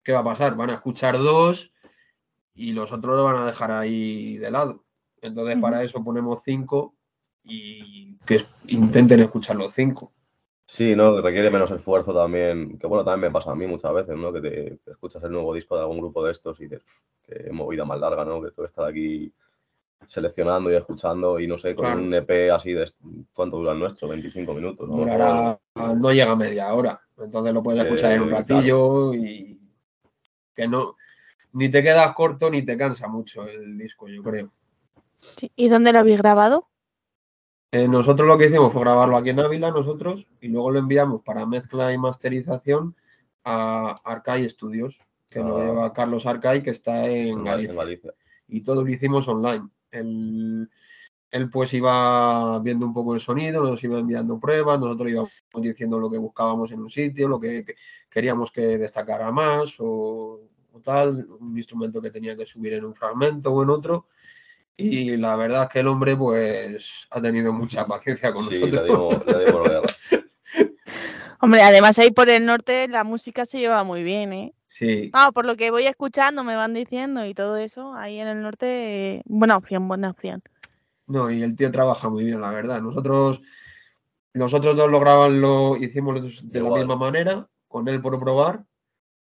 ¿qué va a pasar? Van a escuchar dos y los otros lo van a dejar ahí de lado. Entonces, para eso ponemos cinco y que intenten escuchar los cinco. Sí, ¿no? Que Requiere menos esfuerzo también. Que bueno, también me pasa a mí muchas veces, ¿no? Que te, te escuchas el nuevo disco de algún grupo de estos y dices, "Pff, qué movida más larga, ¿no? Que que estar aquí seleccionando y escuchando y no sé, con Claro. un EP así de... ¿Cuánto dura el nuestro? 25 minutos. ¿no? Durará, no llega a media hora. Entonces lo puedes escuchar en un Eh, ratillo y que no, ni te quedas corto ni te cansa mucho el disco, yo creo. Sí, ¿Y dónde lo habéis grabado? Eh, nosotros lo que hicimos fue grabarlo aquí en Ávila, nosotros, y luego lo enviamos para mezcla y masterización a Arcai Studios, que lo Ah. lleva Carlos Arcai, que está en En Gal- en Galicia. Galicia. Y todo lo hicimos online. Él, él pues iba viendo un poco el sonido, nos iba enviando pruebas, nosotros íbamos diciendo lo que buscábamos en un sitio, lo que, que queríamos que destacara más o, o tal, un instrumento que tenía que subir en un fragmento o en otro. Y la verdad es que el hombre pues ha tenido mucha paciencia con Sí, nosotros. dimos, le dimos. Hombre, además ahí por el norte la música se lleva muy bien, ¿eh? Sí, Ah, por lo que voy escuchando, me van diciendo y todo eso, ahí en el norte, eh, buena opción, buena opción. no, y el tío trabaja muy bien, la verdad. Nosotros, nosotros dos lo graban, lo hicimos de la misma manera, con él por probar.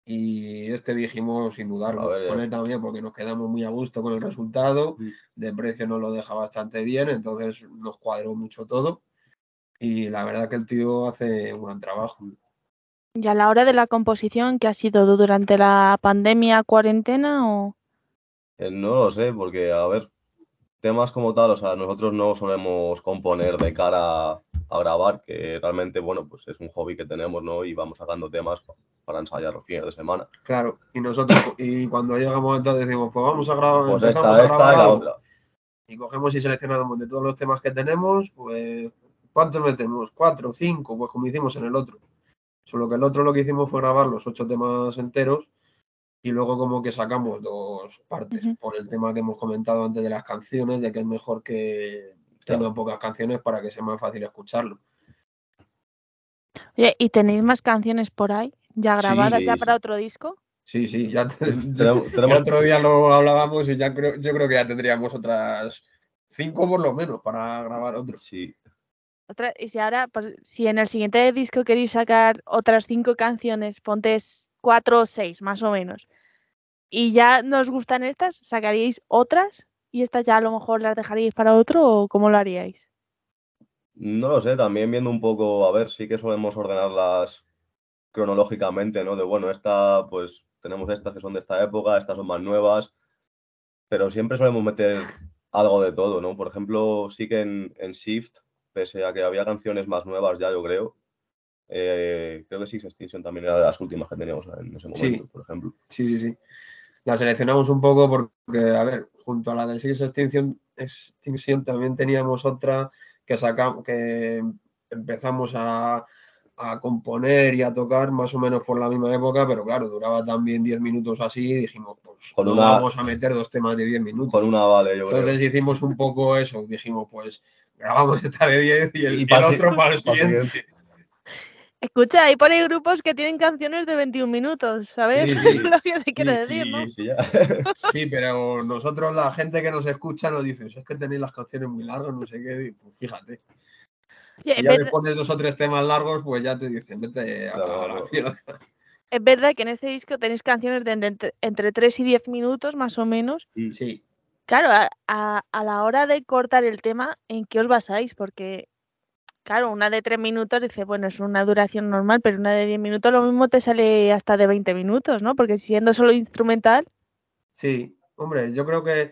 Y este dijimos sin dudarlo, ver, con él también porque nos quedamos muy a gusto con el resultado, Mm. de precio nos lo deja bastante bien, entonces nos cuadró mucho todo. Y la verdad que el tío hace un gran trabajo. ¿Y a la hora de la composición, qué ha sido durante la pandemia, cuarentena o...? Eh, No lo sé, porque, a ver, temas como tal, o sea, nosotros no solemos componer de cara a grabar, que realmente, bueno, pues es un hobby que tenemos, ¿no? Y vamos sacando temas pa- para ensayar los fines de semana. Claro, y nosotros, y cuando llega el momento decimos, pues vamos a grabar, Pues esta, a esta y la otra. Y cogemos y seleccionamos de todos los temas que tenemos, pues, ¿cuántos metemos? ¿Cuatro? ¿Cinco? Pues como hicimos en el otro. Solo que el otro lo que hicimos fue grabar los ocho temas enteros y luego como que sacamos dos partes por el tema que hemos comentado antes de las canciones, de que es mejor que tengan pocas canciones para que sea más fácil escucharlo. Oye, ¿y tenéis más canciones por ahí ya grabadas sí, ya sí. para otro disco? Sí, sí, ya te- Tenemos, el tenemos- otro día lo hablábamos y ya creo, yo creo que ya tendríamos otras cinco por lo menos para grabar otro. sí, Y si ahora, pues, si en el siguiente disco queréis sacar otras cinco canciones, pontes cuatro o seis, más o menos, y ya nos gustan estas, ¿sacaríais otras? ¿Y estas ya a lo mejor las dejaríais para otro o cómo lo haríais? No lo sé, también viendo un poco, a ver, sí que solemos ordenarlas cronológicamente, ¿no? De bueno, esta, pues tenemos estas que son de esta época, estas son más nuevas, pero siempre solemos meter algo de todo, ¿no? Por ejemplo, sí que en Shift, pese a que había canciones más nuevas ya, yo creo, eh, creo que Six Extinction también era de las últimas que teníamos en ese Sí. momento, por ejemplo. Sí, sí, sí. La seleccionamos un poco porque, a ver, junto a la del Six Extinction, Extinction también teníamos otra que sacamos, que empezamos a, a componer y a tocar más o menos por la misma época, pero claro, duraba también 10 minutos así y dijimos, pues Con no una- vamos a meter dos temas de 10 minutos. Con una vale, yo creo. Entonces hicimos un poco eso, dijimos, pues grabamos esta de 10 y el, Y el otro para el siguiente. Escucha, hay por ahí grupos que tienen canciones de 21 minutos, ¿sabes? Sí, sí. lo que te quiero Sí, decir, sí, ¿no? Sí, ya. Sí, pero nosotros, la gente que nos escucha, nos dice, "Si es que tenéis las canciones muy largas, no sé qué, y, pues fíjate. Oye, Si ya verdad, pones dos o tres temas largos, pues ya te dicen, vete a, claro. mierda. es verdad que en este disco tenéis canciones de entre, entre 3 y 10 minutos, más o menos. Sí, Claro, a, a- a la hora de cortar el tema, ¿en qué os basáis? Porque, claro, una de 3 minutos dice, bueno, es una duración normal, pero una de 10 minutos lo mismo te sale hasta de 20 minutos, ¿no? Porque siendo solo instrumental, sí. Hombre, yo creo que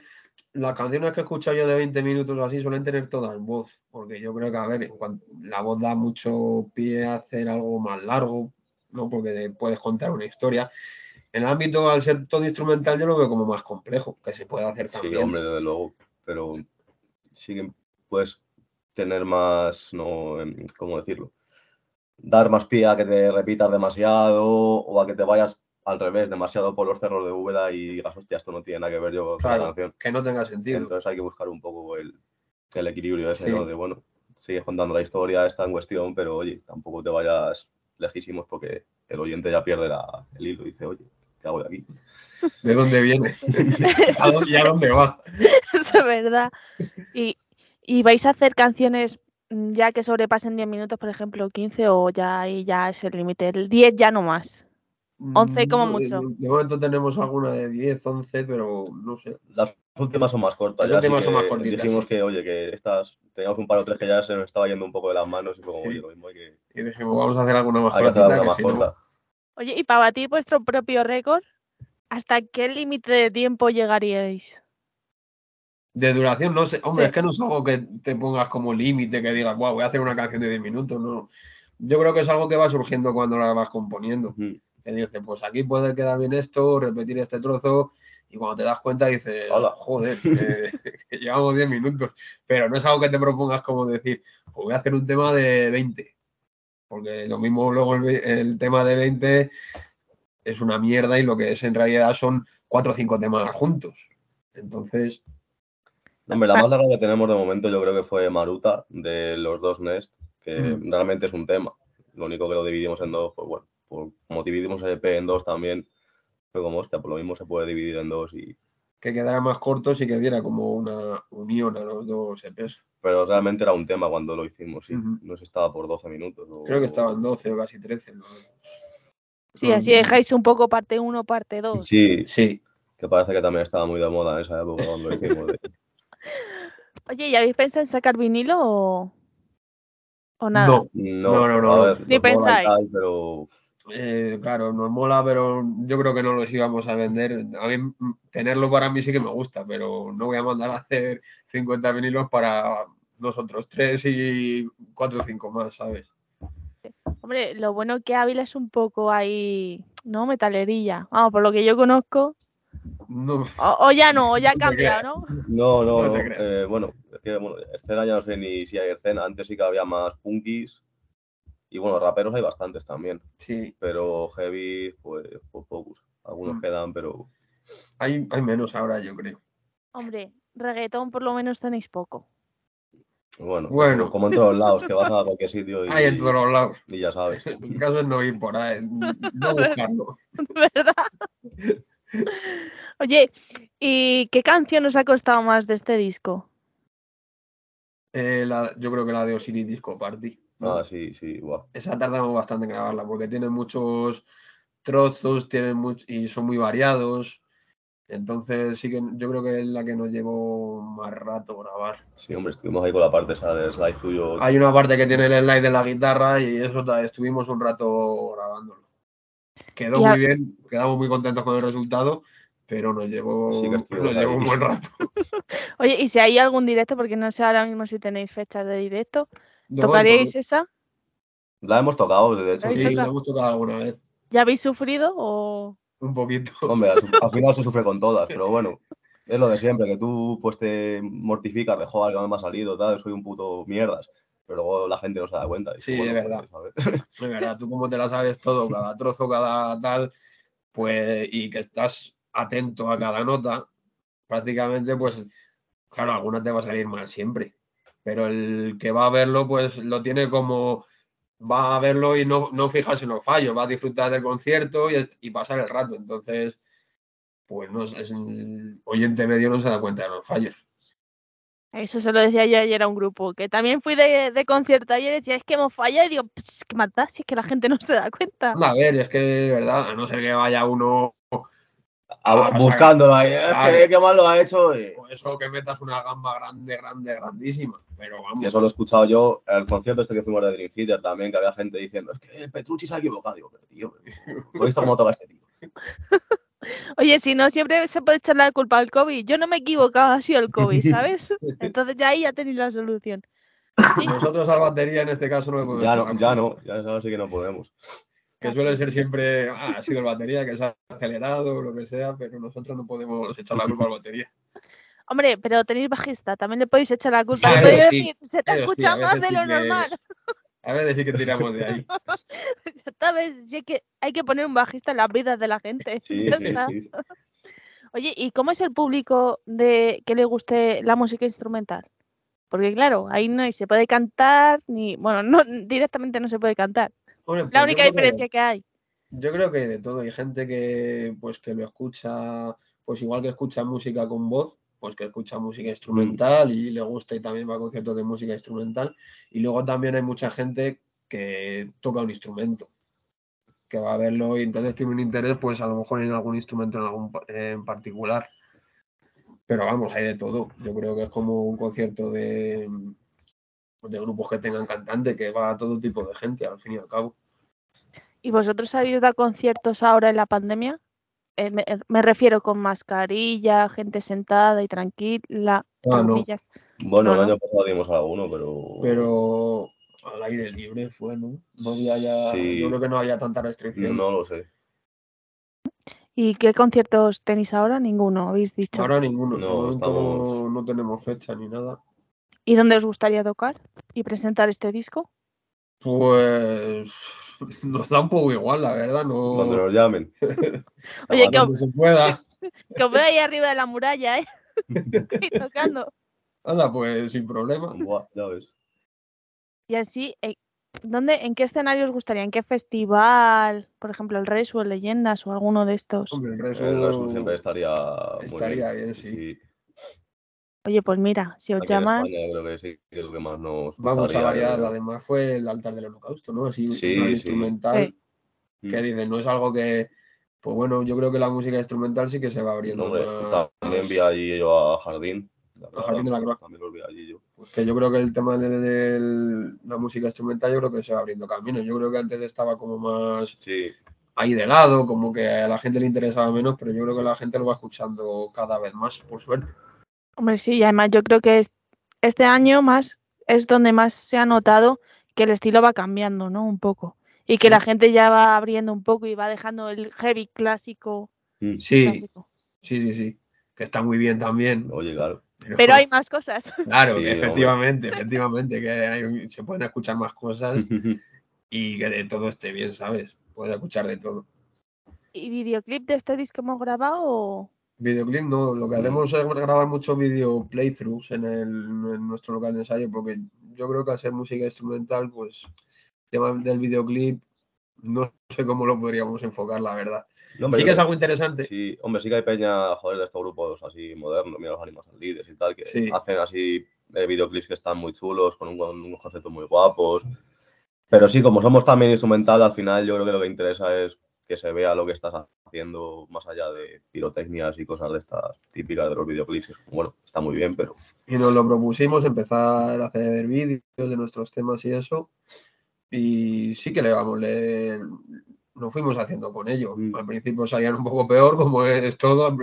las canciones que he escuchado yo de 20 minutos o así suelen tener todas voz, porque yo creo que, a ver, en la voz da mucho pie a hacer algo más largo, ¿no? Porque puedes contar una historia. En el ámbito, al ser todo instrumental, yo lo veo como más complejo, que se puede hacer Sí, también. hombre, desde luego, pero sí que puedes tener más, no, ¿cómo decirlo? Dar más pie a que te repitas demasiado o a que te vayas al revés, demasiado por los cerros de Úbeda y digas, hostia, esto no tiene nada que ver yo con la Claro, canción. que no tenga sentido. Entonces hay que buscar un poco el, el equilibrio ese, Sí. ¿no? De, bueno, sigues contando la historia, está en cuestión, pero oye, tampoco te vayas lejísimos porque el oyente ya pierde la- el hilo y dice, oye, ¿qué hago de aquí? ¿De dónde viene? ¿A dónde- ¿Y a dónde va? eso es verdad. Y, y vais a hacer canciones mm, ya que sobrepasen 10 minutos, por ejemplo, 15, o ya ahí ya es el límite, el 10 ya no más. 11 como No, de- mucho. De, momento tenemos alguna de 10, 11, pero no sé. Las últimas son más cortas. Las últimas son más cortitas, Dijimos sí. que, oye, que estas, teníamos un par o tres que ya se nos estaba yendo un poco de las manos y como, Sí. oye, lo mismo hay que, Y dijimos, vamos a hacer alguna más hay que hacer cortita, alguna que más si no- corta. Oye, y para batir vuestro propio récord, ¿hasta qué límite de tiempo llegaríais? De duración, no sé. Hombre, Sí. es que no es algo que te pongas como límite, que digas, wow, voy a hacer una canción de 10 minutos, no. Yo creo que es algo que va surgiendo cuando la vas componiendo. Ujú. Que dices, pues aquí puede quedar bien esto, repetir este trozo, y cuando te das cuenta dices, Hola. joder, eh, que llevamos 10 minutos. Pero no es algo que te propongas como decir, pues voy a hacer un tema de 20. Porque lo mismo luego el, tema de 20 es una mierda y lo que es en realidad son 4 o 5 temas juntos. Entonces, Hombre, la más larga que tenemos de momento yo creo que fue Maruta, de los dos Nest, que Mm. realmente es un tema. Lo único que lo dividimos en dos, pues bueno, por- como dividimos el EP en dos también, fue como, hostia, por lo mismo se puede dividir en dos y... que quedara más cortos y que diera como una unión a los dos EPs. Pero realmente era un tema cuando lo hicimos, sí. Ujú. No si estaba por 12 minutos. o- Creo que estaban 12 o casi 13. ¿no? Sí, así dejáis un poco parte 1, parte 2. Sí, Sí. que parece que también estaba muy de moda en esa época cuando lo hicimos. de- Oye, ¿y habéis pensado en sacar vinilo o, o nada? No. No, No, no, no, ver, Ni pensáis. tal, pero Eh, claro, nos mola, pero yo creo que no los íbamos a vender. A mí tenerlo para mí sí que me gusta, pero no voy a mandar a hacer 50 vinilos para nosotros tres y cuatro o cinco más, ¿sabes? Hombre, lo bueno que Ávila es un poco ahí, ¿no? Metalerilla. Vamos, por lo que yo conozco. No, O, o ya no, o ya ha cambiado, ¿no? no, no, eh, bueno, es que bueno, escena ya no sé ni si hay escena. Antes sí que había más punkis y bueno, raperos hay bastantes también, sí, pero heavy, pues, pues pocos. Algunos Mm. quedan, pero hay, hay menos ahora, yo creo. Hombre, reggaetón por lo menos tenéis poco. bueno, Bueno. eso, como en todos lados, que vas a cualquier sitio y, Hay en todos los lados. y ya sabes. El caso es no ir por ahí, no buscarlo. ¿Verdad? Oye, ¿y qué canción os ha costado más de este disco? Eh, la- yo creo que la de Osiris Disco Party. ¿No? Ah, sí, sí, guau. Esa tardamos bastante en grabarla porque tiene muchos trozos tiene much- y son muy variados. Entonces sí que yo creo que es la que nos llevó más rato grabar. Sí, hombre, estuvimos ahí con la parte esa del slide tuyo. Hay una parte que tiene el slide de la guitarra y eso estuvimos un rato grabándolo. Quedó muy bien, quedamos muy contentos con el resultado, pero nos llevó, Sí que estuvimos nos llevó un buen rato. Oye, ¿y si hay algún directo? Porque no sé ahora mismo si tenéis fechas de directo. ¿Tocaríais esa? La hemos tocado, de hecho. ¿La habéis Sí, la hemos tocado alguna vez, ¿Ya habéis sufrido o...? un poquito. Hombre, al, final se sufre con todas, pero bueno, es lo de siempre, que tú pues te mortificas de joder, que no me ha salido, tal, soy un puto mierdas, pero luego la gente no se da cuenta. y Sí, es verdad. Es verdad, tú como te la sabes todo, cada trozo, cada tal, pues, y que estás atento a cada nota, prácticamente, pues, claro, alguna te va a salir mal siempre. Pero el que va a verlo, pues lo tiene como, va a verlo y no, no fijarse en los fallos, va a disfrutar del concierto y, y pasar el rato. Entonces, pues no, es- el oyente medio no se da cuenta de los fallos. Eso se lo decía yo ayer a un grupo, que también fui de, de concierto ayer y decía, es que hemos fallado y digo, "Pues, ¿qué más da si es que la gente no se da cuenta? A ver, es que de verdad, a no ser que vaya uno A- Ah, sea, buscándolo ahí, es que qué mal lo ha hecho. Y, Por eso que metas una gamba grande, grande, grandísima. Pero vamos. y eso lo he escuchado yo en el concierto este que fuimos de Dream Theater también, que había gente diciendo, es que el Petrucci se ha equivocado. Digo, pero tío, ¿has visto cómo toca este tío? Oye, si no, siempre se puede echar la culpa al COVID. Yo no me he equivocado, ha sido el COVID, ¿sabes? Entonces ya ahí ya tenéis la solución. Nosotros al batería en este caso no le podemos Ya echar no, la ya no, ya no, sí que no podemos. Que suele ser siempre, ah, ha sido el batería que se ha acelerado o lo que sea, pero nosotros no podemos echar la culpa al batería. Hombre, pero tenéis bajista, también le podéis echar la culpa. Podéis sí, decir, se te escucha más de sí lo que- normal. A veces sí que tiramos de ahí. ¿Sabes? Sí que hay que poner un bajista en las vidas de la gente. Sí, sí. Oye, ¿y cómo es el público de que le guste la música instrumental? Porque claro, ahí no se puede cantar, ni, bueno, no directamente no se puede cantar. Hombre, pues La yo única que- diferencia que hay. Yo creo que hay de todo. Hay gente que, pues, que lo escucha, pues igual que escucha música con voz, pues que escucha música instrumental y le gusta y también va a conciertos de música instrumental. Y luego también hay mucha gente que toca un instrumento, que va a verlo y entonces tiene un interés, pues a lo mejor en algún instrumento en algún en particular. Pero vamos, hay de todo. Yo creo que es como un concierto de, de grupos que tengan cantante, que va a todo tipo de gente, al fin y al cabo. ¿Y vosotros habéis dado conciertos ahora en la pandemia? Eh, me, eh, me refiero con mascarilla, gente sentada y tranquila. Ah, no. Bueno, No, el año pasado dimos alguno, pero. pero al aire libre fue, ¿no? No había ya, Sí. yo creo que no había tanta restricción. No lo sé. ¿Y qué conciertos tenéis ahora? Ninguno, habéis dicho. Ahora ninguno, No, momento estamos- no tenemos fecha ni nada. ¿Y dónde os gustaría tocar y presentar este disco? Pues nos da un poco igual, la verdad, Cuando no nos llamen. Oye, que, donde se pueda. que os veo ahí arriba de la muralla, ¿eh? y tocando. Anda, pues sin problema. Buah, ya ves. Y así, eh, ¿dónde, ¿en qué escenario os gustaría? ¿En qué festival? Por ejemplo, el Resu, el Leyendas o alguno de estos. Hombre, el resto, El Resu siempre estaría. muy estaría bien, sí. Oye, pues mira, si os Aquí en llaman, España yo creo que sí, que es lo que más nos va mucha gustaría, variedad. Además fue el altar del holocausto, ¿no? Así Sí, un plan sí. instrumental. Sí. que Mm. dices, no es algo que, pues bueno, yo creo que la música instrumental sí que se va abriendo No, hombre, más- también vi allí yo a Jardín. A Jardín de la Croix. También los vi allí yo. que yo creo que el tema de, de la música instrumental yo creo que se va abriendo camino. Yo creo que antes estaba como más Sí, ahí de lado, como que a la gente le interesaba menos, pero yo creo que la gente lo va escuchando cada vez más, por suerte. Hombre, sí, y además yo creo que es- este año más es donde más se ha notado que el estilo va cambiando, ¿no? Un poco. Y que la gente ya va abriendo un poco y va dejando el heavy clásico. Mm. Sí, clásico. sí, sí, sí. Que está muy bien también. Oye, claro. Pero hay más cosas. Claro, Sí, que hombre. efectivamente, efectivamente, que hay- se pueden escuchar más cosas y que de todo esté bien, ¿sabes? Puedes escuchar de todo. ¿Y videoclip de este disco hemos grabado? o- Videoclip no, lo que hacemos es grabar muchos video playthroughs en, el, en nuestro local de ensayo, porque yo creo que ser música instrumental, pues el tema del videoclip, no sé cómo lo podríamos enfocar, la verdad. No, hombre, Sí que es algo interesante. Sí, hombre, sí que hay peña, joder, de estos grupos así modernos, mira los Animals Leaders y tal, que Sí. hacen así eh, videoclips que están muy chulos, con, un- con unos conceptos muy guapos. Pero sí, como somos también instrumental, al final yo creo que lo que interesa es que se vea lo que estás haciendo más allá de pirotecnias y cosas de estas típicas de los videoclips. Bueno, está muy bien, pero Y nos lo propusimos, empezar a hacer vídeos de nuestros temas y eso. Y sí que le vamos, le, nos fuimos haciendo con ello. Mm. Al principio salían un poco peor, como es todo.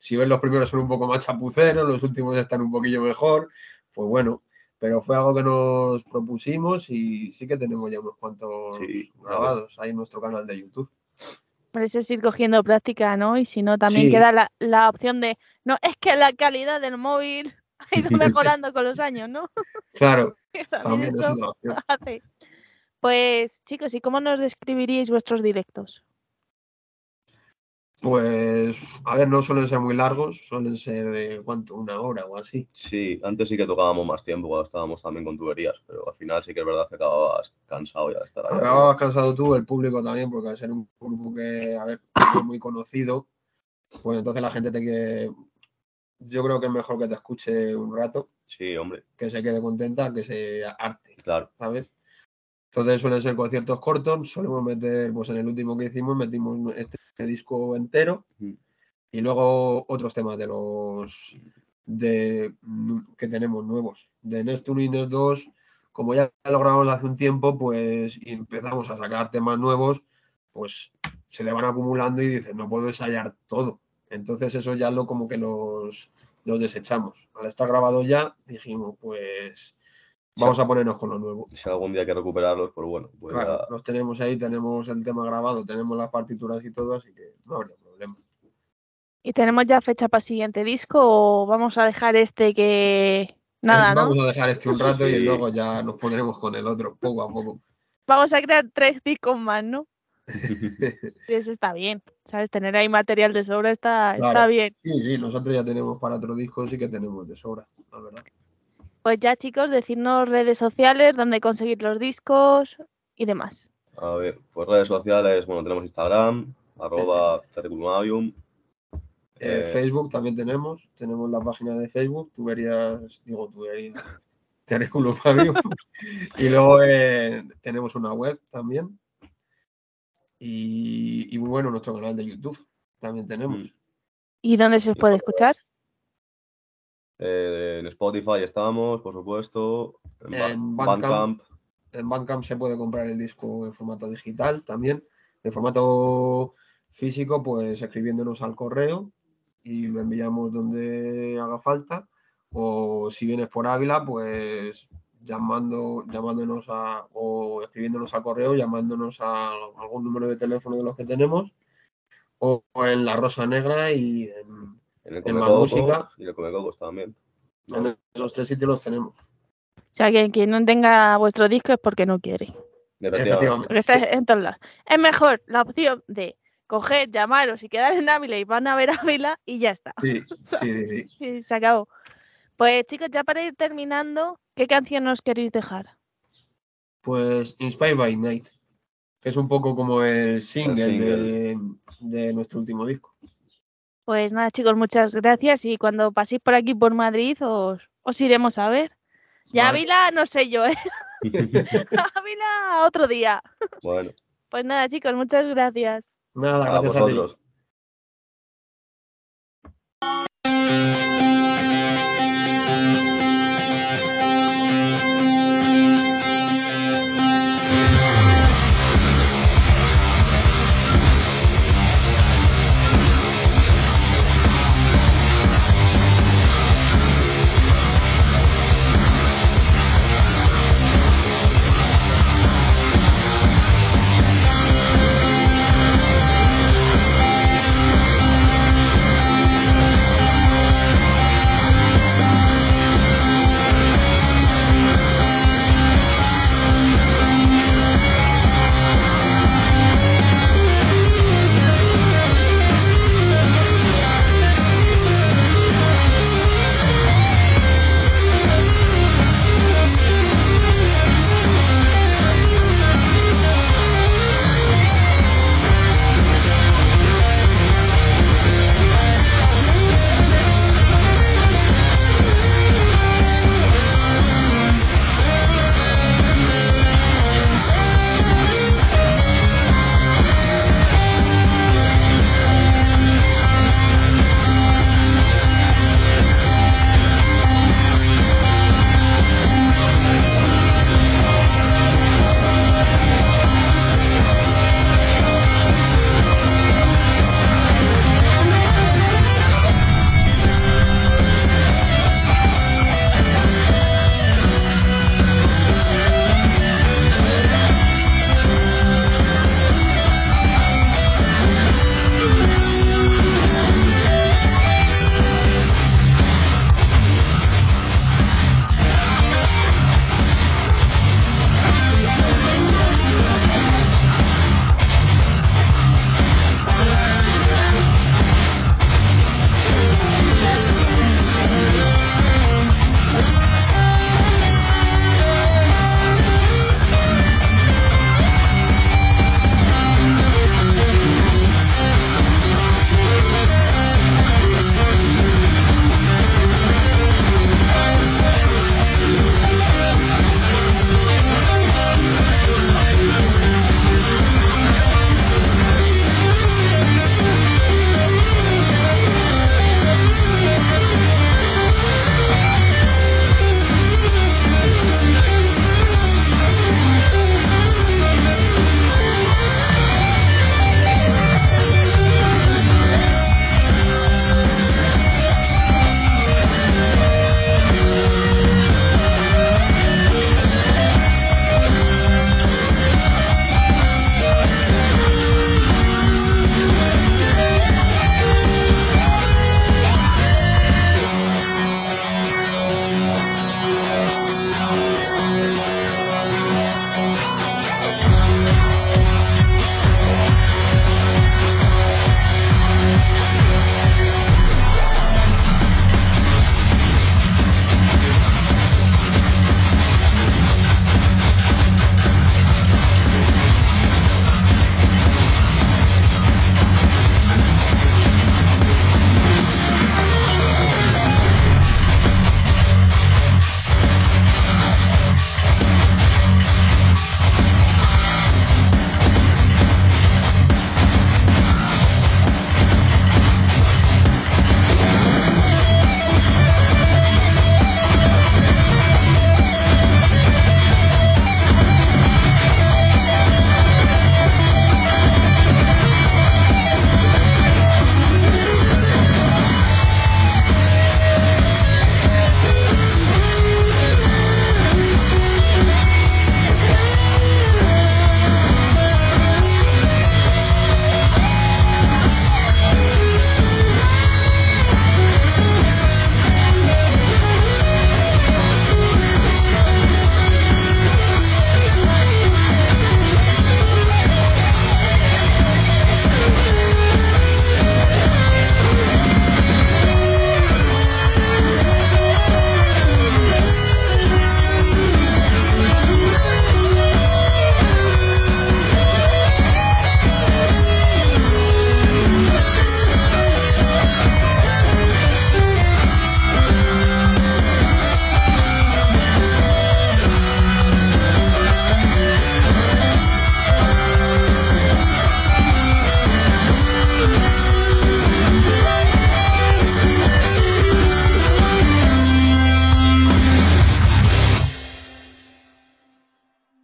Si ves los primeros son un poco más chapuceros, los últimos están un poquillo mejor. Pues bueno, pero fue algo que nos propusimos y sí que tenemos ya unos cuantos Sí, grabados ahí en nuestro canal de YouTube. Parece es ir cogiendo práctica, ¿no? Y si no, también Sí. queda la, la opción de, no, es que la calidad del móvil ha ido mejorando con los años, ¿no? Claro, también también es. Pues chicos, ¿y cómo nos describiríais vuestros directos? Pues, a ver, no suelen ser muy largos, suelen ser ¿cuánto? Una hora o así. sí, antes sí que tocábamos más tiempo cuando estábamos también con tuberías, pero al final sí que es verdad que acababas cansado ya de estar ahí. Acababas cansado tú, el público también, porque al ser un grupo que, a ver, es muy conocido, pues entonces la gente te quiere. Yo creo que es mejor que te escuche un rato, Sí, hombre, que se quede contenta, que se arte, claro. ¿sabes? Entonces suelen ser conciertos cortos, solemos meter, pues en el último que hicimos, metimos este disco entero y luego otros temas de los de que tenemos nuevos. De Nestor y Nes 2, como ya lo grabamos hace un tiempo, pues y empezamos a sacar temas nuevos, pues se le van acumulando y dicen, no puedo ensayar todo. Entonces eso ya lo como que los, los desechamos. Al estar grabado ya, dijimos, pues vamos a ponernos con lo nuevo. Si algún día hay que recuperarlos, pues bueno, pues Claro, ya- los tenemos ahí, tenemos el tema grabado, tenemos las partituras y todo, así que no habría problema. ¿Y tenemos ya fecha para el siguiente disco o vamos a dejar este que... Nada, ¿no? Vamos a dejar este un rato y luego ya nos pondremos con el otro, poco a poco. Vamos a crear tres discos más, ¿no? Y Eso está bien, ¿sabes? Tener ahí material de sobra está, está bien. Sí, sí, nosotros ya tenemos para otro disco, sí que tenemos de sobra, la verdad. Pues ya chicos, decirnos redes sociales, dónde conseguir los discos y demás. A ver, pues redes sociales, bueno, tenemos Instagram, arroba Terriculum Eh, Eh, Facebook también tenemos, tenemos la página de Facebook, tuberías, digo tuberías, Terriculum Fabium. y luego eh, tenemos una web también. Y, y bueno, nuestro canal de YouTube también tenemos. Mm. ¿Y dónde se os puede escuchar? Eh, en Spotify estamos, por supuesto. En, En Bandcamp. Bandcamp. En Bandcamp se puede comprar el disco en formato digital también. En formato físico, pues escribiéndonos al correo y lo enviamos donde haga falta. O si vienes por Ávila, pues llamando, llamándonos a, o escribiéndonos al correo, llamándonos a algún número de teléfono de los que tenemos, o, o en la Rosa Negra y en, En el Música. y en el Come Cocos también. en esos tres sitios los tenemos. O sea, que quien no tenga vuestro disco es porque no quiere. Porque está en todos lados. Es mejor la opción de coger, llamaros y quedar en Ávila y van a ver Ávila y ya está. Sí, sí, sí, sí. Y se acabó. Pues chicos, ya para ir terminando, ¿qué canción nos queréis dejar? Pues Inspired by Night, que es un poco como el single, single. De, de nuestro último disco. Pues nada, chicos, muchas gracias y cuando paséis por aquí por Madrid os, iremos a ver. Ya Ávila, no sé yo, ¿eh? Ávila, otro día. Bueno. Pues nada, chicos, muchas gracias. Nada, gracias a, vosotros.